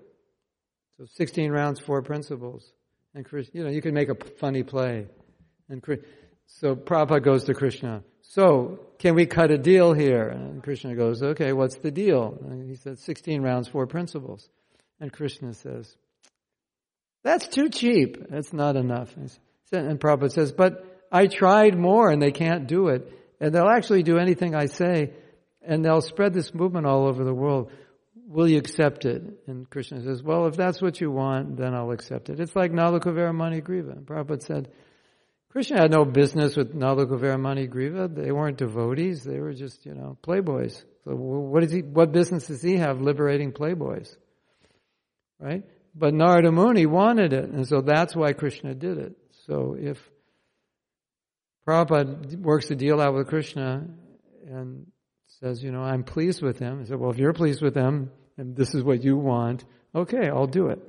So sixteen rounds, four principles, and Krishna, you know you can make a funny play, and so Prabhupada goes to Krishna. So can we cut a deal here? And Krishna goes, okay, what's the deal? And he said, sixteen rounds, four principles. And Krishna says, that's too cheap. That's not enough. And Prabhupada says, but I tried more and they can't do it. And they'll actually do anything I say and they'll spread this movement all over the world. Will you accept it? And Krishna says, well, if that's what you want, then I'll accept it. It's like Nalakuvara Mani Griva. And Prabhupada said, Krishna had no business with Nalakuvara Mani Griva. They weren't devotees. They were just, you know, playboys. So what is he, what business does he have liberating playboys? Right? But Narada Muni wanted it, and so that's why Krishna did it. So if Prabhupada works the deal out with Krishna and says, you know, I'm pleased with him, he said, well, if you're pleased with him and this is what you want, okay, I'll do it.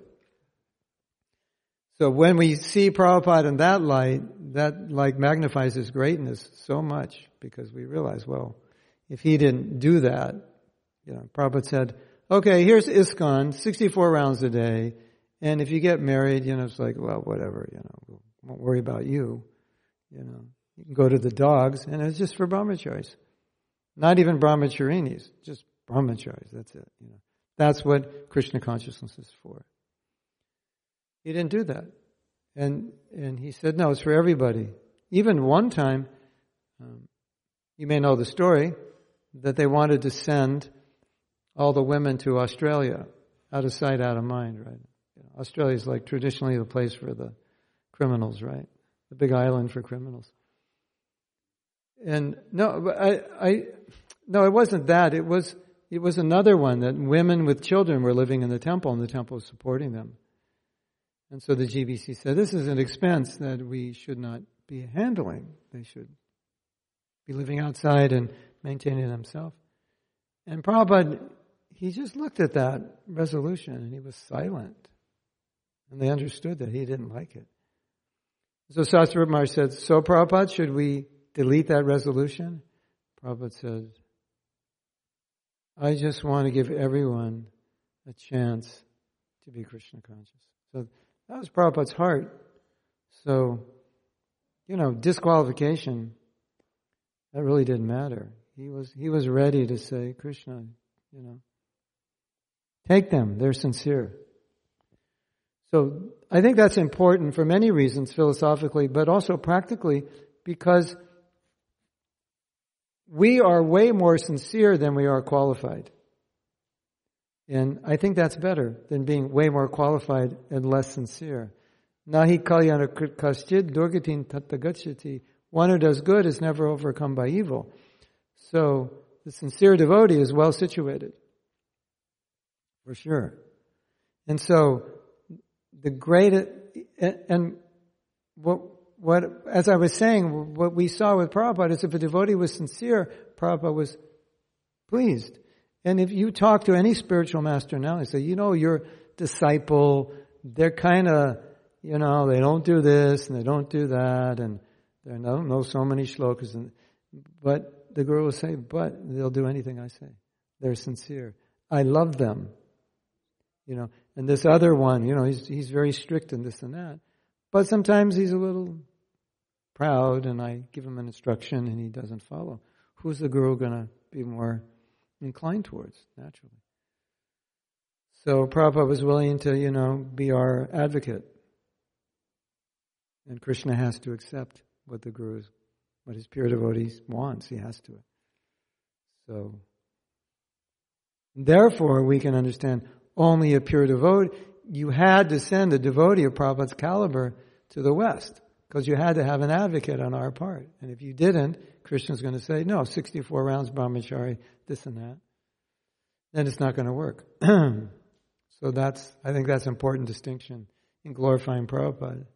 So when we see Prabhupada in that light, that like magnifies his greatness so much because we realize, well, if he didn't do that, you know, Prabhupada said, okay, here's ISKCON, 64 rounds a day, and if you get married, you know, it's like, well, whatever, you know, we won't worry about you, you know. You can go to the dogs, and it's just for brahmacharis. Not even brahmacharinis, just brahmacharis, that's it, you know. That's what Krishna consciousness is for. He didn't do that. And, and he said, no, it's for everybody. Even one time, um, you may know the story, that they wanted to send all the women to Australia, out of sight, out of mind, right? Australia is like traditionally the place for the criminals, right? The big island for criminals. And no, I, I, no, it wasn't that. It was, it was another one that women with children were living in the temple and the temple was supporting them. And so the GBC said, this is an expense that we should not be handling. They should be living outside and maintaining themselves. And Prabhupada, he just looked at that resolution and he was silent. And they understood that he didn't like it. So Satsvarup said, so Prabhupada, should we delete that resolution? Prabhupada said, I just want to give everyone a chance to be Krishna conscious. So that was Prabhupada's heart. So, you know, disqualification, that really didn't matter. He was, he was ready to say, Krishna, you know, take them, they're sincere. So I think that's important for many reasons, philosophically, but also practically, because we are way more sincere than we are qualified. And I think that's better than being way more qualified and less sincere. Nahi kalyana krit kaschid durgatin tattagachati. One who does good is never overcome by evil. So the sincere devotee is well situated. For sure. And so the great, and what, what, as I was saying, what we saw with Prabhupada is if a devotee was sincere, Prabhupada was pleased. And if you talk to any spiritual master now, they say, you know, your disciple, they're kind of, you know, they don't do this and they don't do that and they don't know so many shlokas. And, but the guru will say, but they'll do anything I say. They're sincere. I love them. You know, and this other one, you know, he's, he's very strict in this and that. But sometimes he's a little proud and I give him an instruction and he doesn't follow. Who's the guru going to be more inclined towards, naturally? So Prabhupada was willing to, you know, be our advocate. And Krishna has to accept what the gurus, what his pure devotees wants. He has to. So, therefore, we can understand only a pure devotee you had to send a devotee of Prabhupada's caliber to the West because you had to have an advocate on our part. And if you didn't, Krishna's going to say, no, 64 rounds brahmachari, this and that. Then it's not going to work. so that's, I think that's an important distinction in glorifying Prabhupada.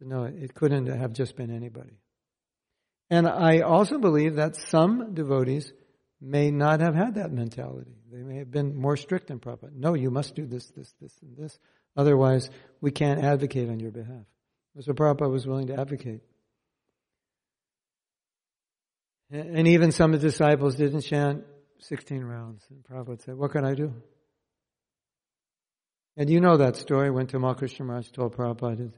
No, it couldn't have just been anybody. And I also believe that some devotees may not have had that mentality. They may have been more strict than Prabhupada. No, you must do this, this, this, and this. Otherwise, we can't advocate on your behalf. So Prabhupada was willing to advocate. And even some of the disciples didn't chant 16 rounds. And Prabhupada said, what can I do? And you know that story. Went to Tamal Krishna Maharaj, told Prabhupada,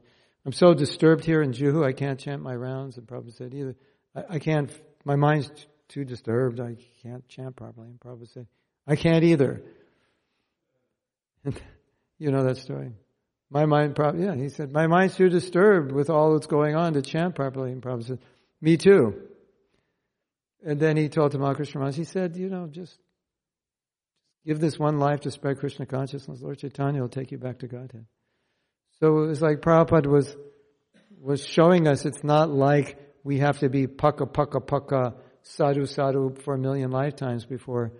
I'm so disturbed here in Juhu, I can't chant my rounds. And Prabhupada said, either, I, I can't, my mind's too disturbed. I can't chant properly. And Prabhupada said, I can't either. you know that story. My mind, yeah, he said, my mind's too disturbed with all that's going on to chant properly. And Prabhupada said, me too. And then he told Tamal Maharaj, he said, you know, just give this one life to spread Krishna consciousness. Lord Chaitanya will take you back to Godhead. So it was like Prabhupada was, was showing us it's not like we have to be pucka, pucka, pucka sadhu sadhu for a million lifetimes before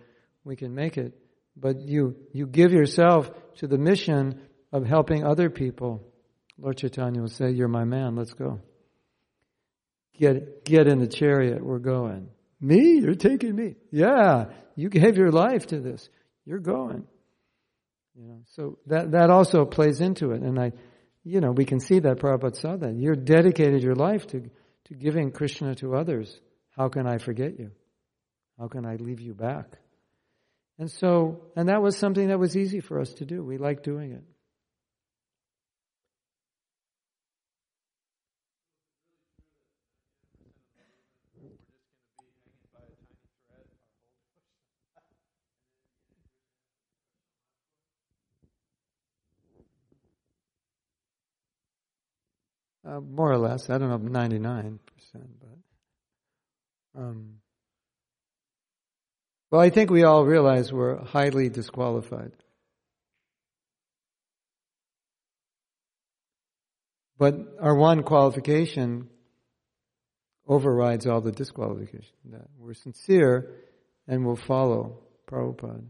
we can make it. But you, you give yourself to the mission of helping other people. Lord Chaitanya will say, You're my man, let's go. Get, get in the chariot, we're going. Me? You're taking me? Yeah, you gave your life to this. You're going. You know, so that, that also plays into it. And I, you know, we can see that Prabhupada saw that. You're dedicated your life to, to giving Krishna to others. How can I forget you? How can I leave you back? And so, and that was something that was easy for us to do. We liked doing it. uh, more or less. I don't know, ninety nine percent, but. Um, well, I think we all realize we're highly disqualified. But our one qualification overrides all the disqualification. That we're sincere and will follow Prabhupada.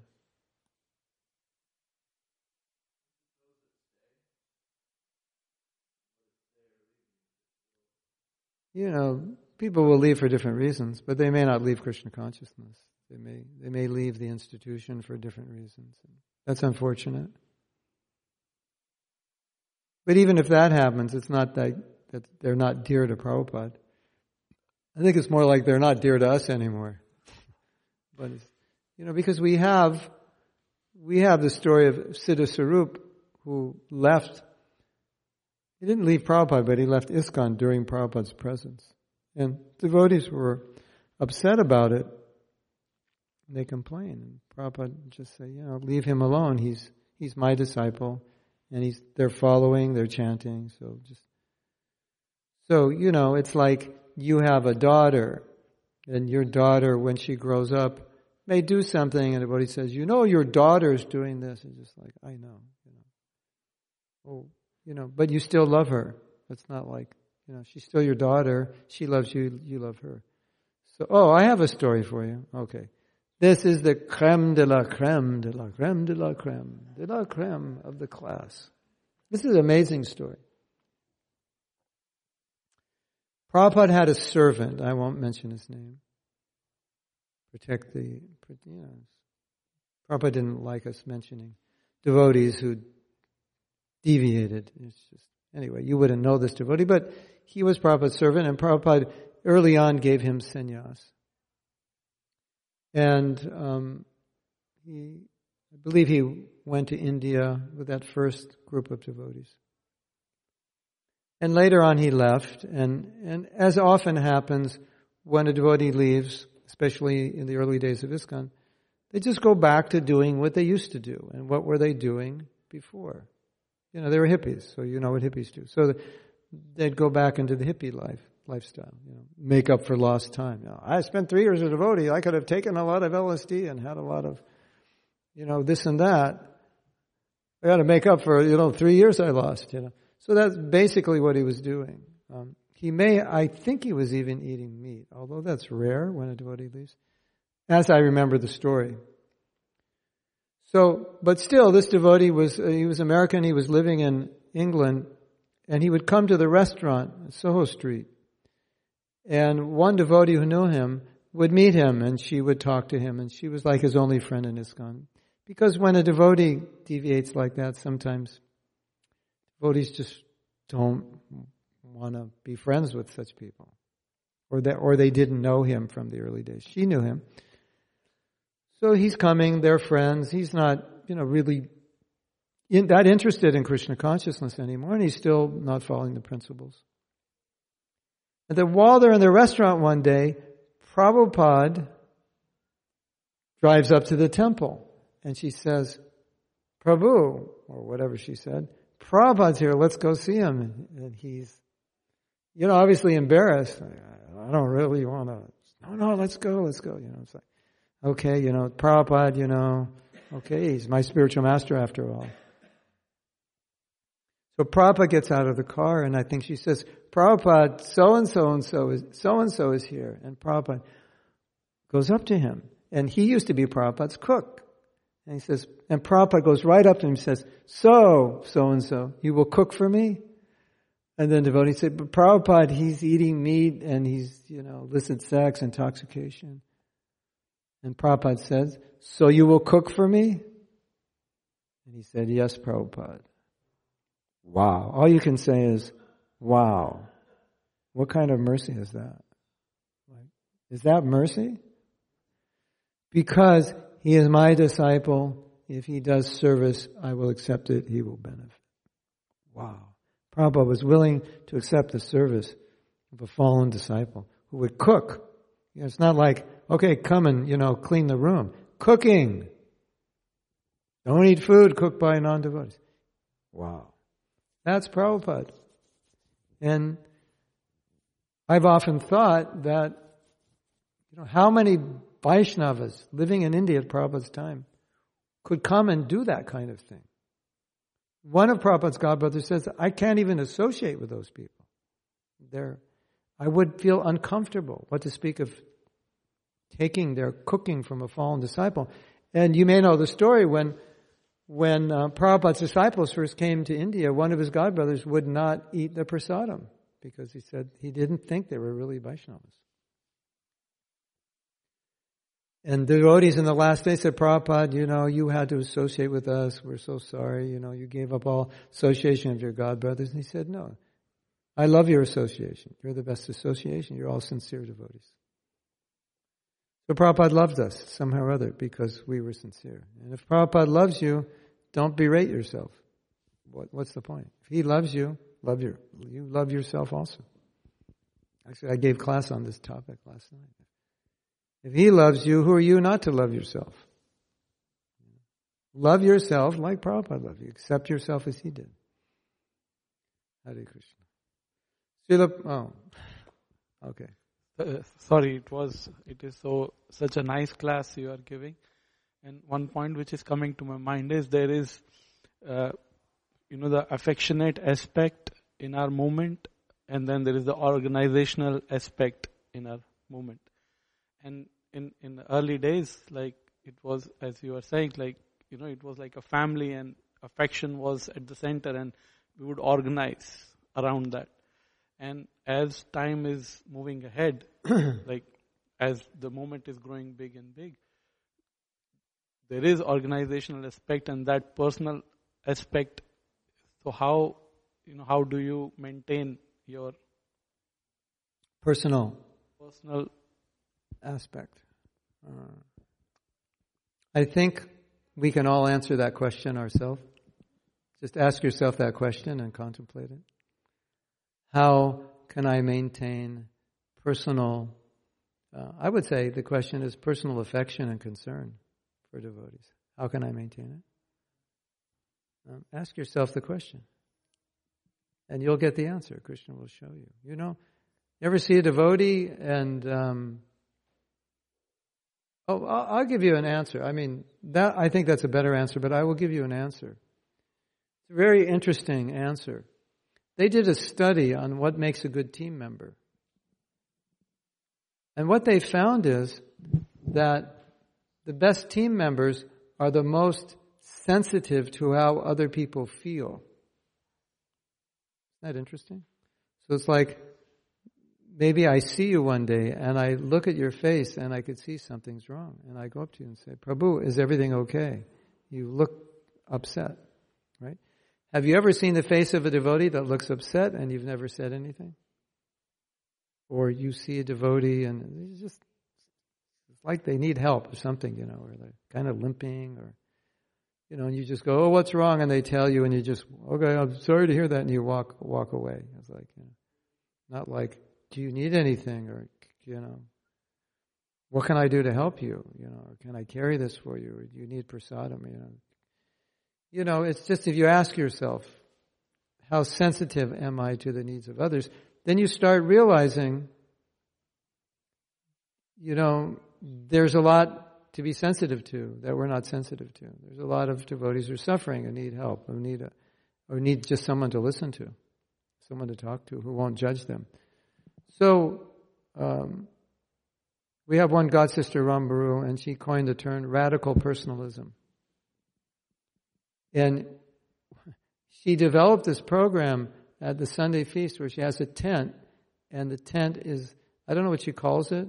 You know, people will leave for different reasons, but they may not leave Krishna consciousness. They may they may leave the institution for different reasons. That's unfortunate. But even if that happens, it's not that, that they're not dear to Prabhupada. I think it's more like they're not dear to us anymore. but you know, because we have we have the story of Siddha Sarup who left he didn't leave Prabhupada, but he left ISKCON during Prabhupada's presence. And devotees were upset about it. They complained. And Prabhupada just said, you know, leave him alone. He's, he's my disciple. And he's, they're following, they're chanting. So just, so, you know, it's like you have a daughter and your daughter, when she grows up, may do something and everybody says, you know, your daughter's doing this. And just like, I know, you know. Oh, you know, but you still love her. It's not like, you know, she's still your daughter. She loves you. You love her. So, oh, I have a story for you. Okay. This is the creme de la creme de la creme de la creme de la creme of the class. This is an amazing story. Prabhupada had a servant. I won't mention his name. Protect the, you know, Prabhupada didn't like us mentioning devotees who deviated. It's just, anyway, you wouldn't know this devotee, but he was Prabhupada's servant, and Prabhupada early on gave him sannyas. And um, he, I believe he went to India with that first group of devotees. And later on he left, and, and as often happens when a devotee leaves, especially in the early days of ISKCON, they just go back to doing what they used to do. And what were they doing before? You know, they were hippies, so you know what hippies do. So they'd go back into the hippie life lifestyle, you know, make up for lost time. You know, I spent three years as a devotee. I could have taken a lot of LSD and had a lot of, you know, this and that. I got to make up for, you know, three years I lost, you know. So that's basically what he was doing. Um, he may, I think he was even eating meat, although that's rare when a devotee leaves, as I remember the story. So, but still, this devotee was, uh, he was American, he was living in England, and he would come to the restaurant, Soho Street, and one devotee who knew him would meet him, and she would talk to him, and she was like his only friend in ISKCON. Because when a devotee deviates like that, sometimes devotees just don't want to be friends with such people. Or that, or they didn't know him from the early days. She knew him. So he's coming, they're friends. He's not, you know, really in, that interested in Krishna consciousness anymore, and he's still not following the principles. And then while they're in the restaurant one day, Prabhupada drives up to the temple, and she says, Prabhu, or whatever she said, Prabhupada's here, let's go see him. And he's, you know, obviously embarrassed. I don't really want to, no, no, let's go, let's go. You know, it's like, Okay, you know, Prabhupada, you know, okay, he's my spiritual master after all. So Prabhupada gets out of the car and I think she says, Prabhupada, so and so and so is, so and so is here. And Prabhupada goes up to him. And he used to be Prabhupada's cook. And he says, and Prabhupada goes right up to him and says, so, so and so, you will cook for me? And then devotee said, but Prabhupada, he's eating meat and he's, you know, illicit sex, intoxication. And Prabhupada says, So you will cook for me? And he said, Yes, Prabhupada. Wow. All you can say is, Wow. What kind of mercy is that? Is that mercy? Because he is my disciple. If he does service, I will accept it. He will benefit. Wow. Prabhupada was willing to accept the service of a fallen disciple who would cook. You know, it's not like okay, come and, you know, clean the room. Cooking. Don't eat food cooked by non-devotees. Wow. That's Prabhupada. And I've often thought that, you know, how many Vaishnavas living in India at Prabhupada's time could come and do that kind of thing. One of Prabhupada's godbrothers says, I can't even associate with those people. They're, I would feel uncomfortable. What to speak of taking their cooking from a fallen disciple. And you may know the story when, when uh, Prabhupada's disciples first came to India, one of his godbrothers would not eat the prasadam because he said he didn't think they were really Vaishnavas. And devotees in the last day said, Prabhupada, you know, you had to associate with us. We're so sorry. You know, you gave up all association of your godbrothers. And he said, no, I love your association. You're the best association. You're all sincere devotees. So Prabhupada loved us somehow or other because we were sincere. And if Prabhupada loves you, don't berate yourself. What, what's the point? If he loves you, love your, you love yourself also. Actually, I gave class on this topic last night. If He loves you, who are you not to love yourself? Love yourself like Prabhupada loved you. Accept yourself as He did. Hare Krishna. Srila, oh, okay. Uh, sorry, it was, it is so, such a nice class you are giving. And one point which is coming to my mind is there is, uh, you know, the affectionate aspect in our movement, and then there is the organizational aspect in our movement. And in in the early days, like it was as you were saying, like you know, it was like a family and affection was at the center, and we would organize around that. And as time is moving ahead, like as the moment is growing big and big, there is organizational aspect and that personal aspect. So how you know how do you maintain your personal personal aspect? Uh, I think we can all answer that question ourselves. Just ask yourself that question and contemplate it. How can I maintain personal, uh, I would say the question is personal affection and concern for devotees. How can I maintain it? Um, ask yourself the question. And you'll get the answer. Krishna will show you. You know, you ever see a devotee and um, Oh, I'll give you an answer. I mean, that I think that's a better answer, but I will give you an answer. It's a very interesting answer. They did a study on what makes a good team member. And what they found is that the best team members are the most sensitive to how other people feel. Isn't that interesting? So it's like maybe I see you one day and I look at your face and I could see something's wrong. And I go up to you and say, Prabhu, is everything okay? You look upset, right? Have you ever seen the face of a devotee that looks upset and you've never said anything? Or you see a devotee and it's just it's like they need help or something, you know, or they're kind of limping or, you know, and you just go, oh, what's wrong? And they tell you and you just, okay, I'm sorry to hear that. And you walk, walk away. It's like, you know, not like, do you need anything or you know what can I do to help you you know or can I carry this for you or do you need prasadam you know you know it's just if you ask yourself how sensitive am I to the needs of others? Then you start realizing you know there's a lot to be sensitive to that we're not sensitive to. There's a lot of devotees who are suffering and need help who need a or need just someone to listen to someone to talk to who won't judge them. So, um, we have one god sister, Rambaru, and she coined the term radical personalism. And she developed this program at the Sunday feast where she has a tent, and the tent is, I don't know what she calls it.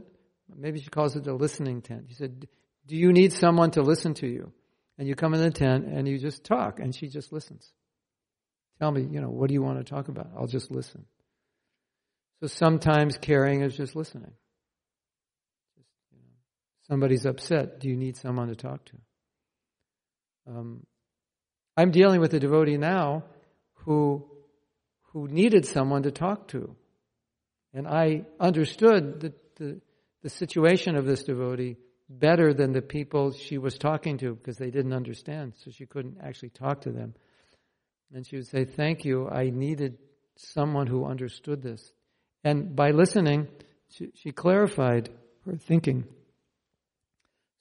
Maybe she calls it the listening tent. She said, Do you need someone to listen to you? And you come in the tent and you just talk, and she just listens. Tell me, you know, what do you want to talk about? I'll just listen. So sometimes caring is just listening. Somebody's upset. Do you need someone to talk to? Um, I'm dealing with a devotee now who who needed someone to talk to, and I understood the, the, the situation of this devotee better than the people she was talking to because they didn't understand, so she couldn't actually talk to them. And she would say, "Thank you. I needed someone who understood this. And by listening, she, she clarified her thinking.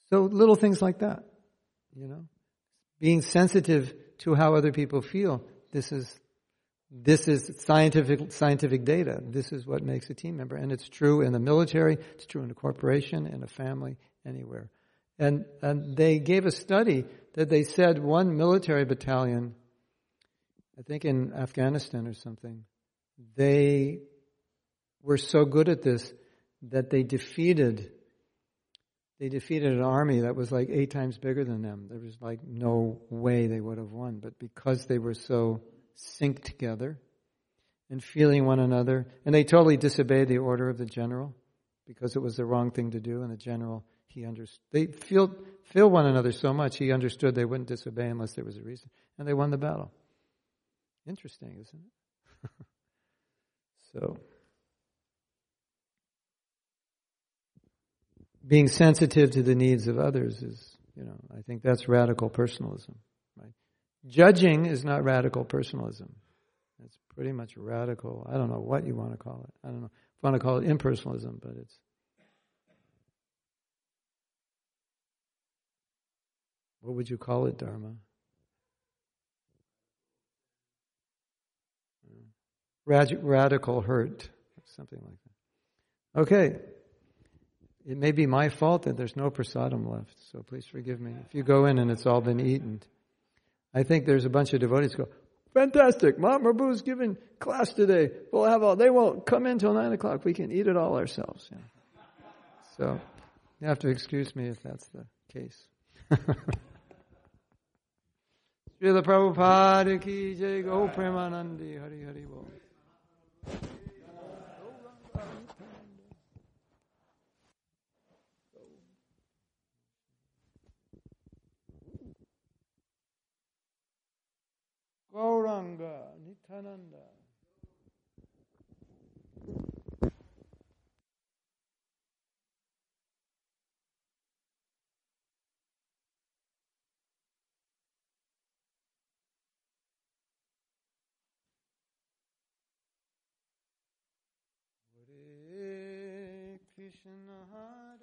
So little things like that, you know, being sensitive to how other people feel. This is this is scientific scientific data. This is what makes a team member, and it's true in the military. It's true in a corporation, in a family, anywhere. And and they gave a study that they said one military battalion, I think in Afghanistan or something, they were so good at this that they defeated they defeated an army that was like eight times bigger than them. There was like no way they would have won, but because they were so synced together and feeling one another, and they totally disobeyed the order of the general because it was the wrong thing to do, and the general he understood. They feel feel one another so much he understood they wouldn't disobey unless there was a reason, and they won the battle. Interesting, isn't it? so. Being sensitive to the needs of others is, you know, I think that's radical personalism, right? Judging is not radical personalism. It's pretty much radical. I don't know what you want to call it. I don't know if want to call it impersonalism, but it's. What would you call it, Dharma? Rad- radical hurt, something like that. Okay. It may be my fault that there's no prasadam left, so please forgive me. If you go in and it's all been eaten, I think there's a bunch of devotees go, fantastic, Mahaprabhu's giving class today. We'll have all, they won't come in till nine o'clock. We can eat it all ourselves. Yeah. So, you have to excuse me if that's the case. Srila Prabhupada ki jai Gaura Premanande hari hari. Gauranga, Nityananda. Hare Krishna Hare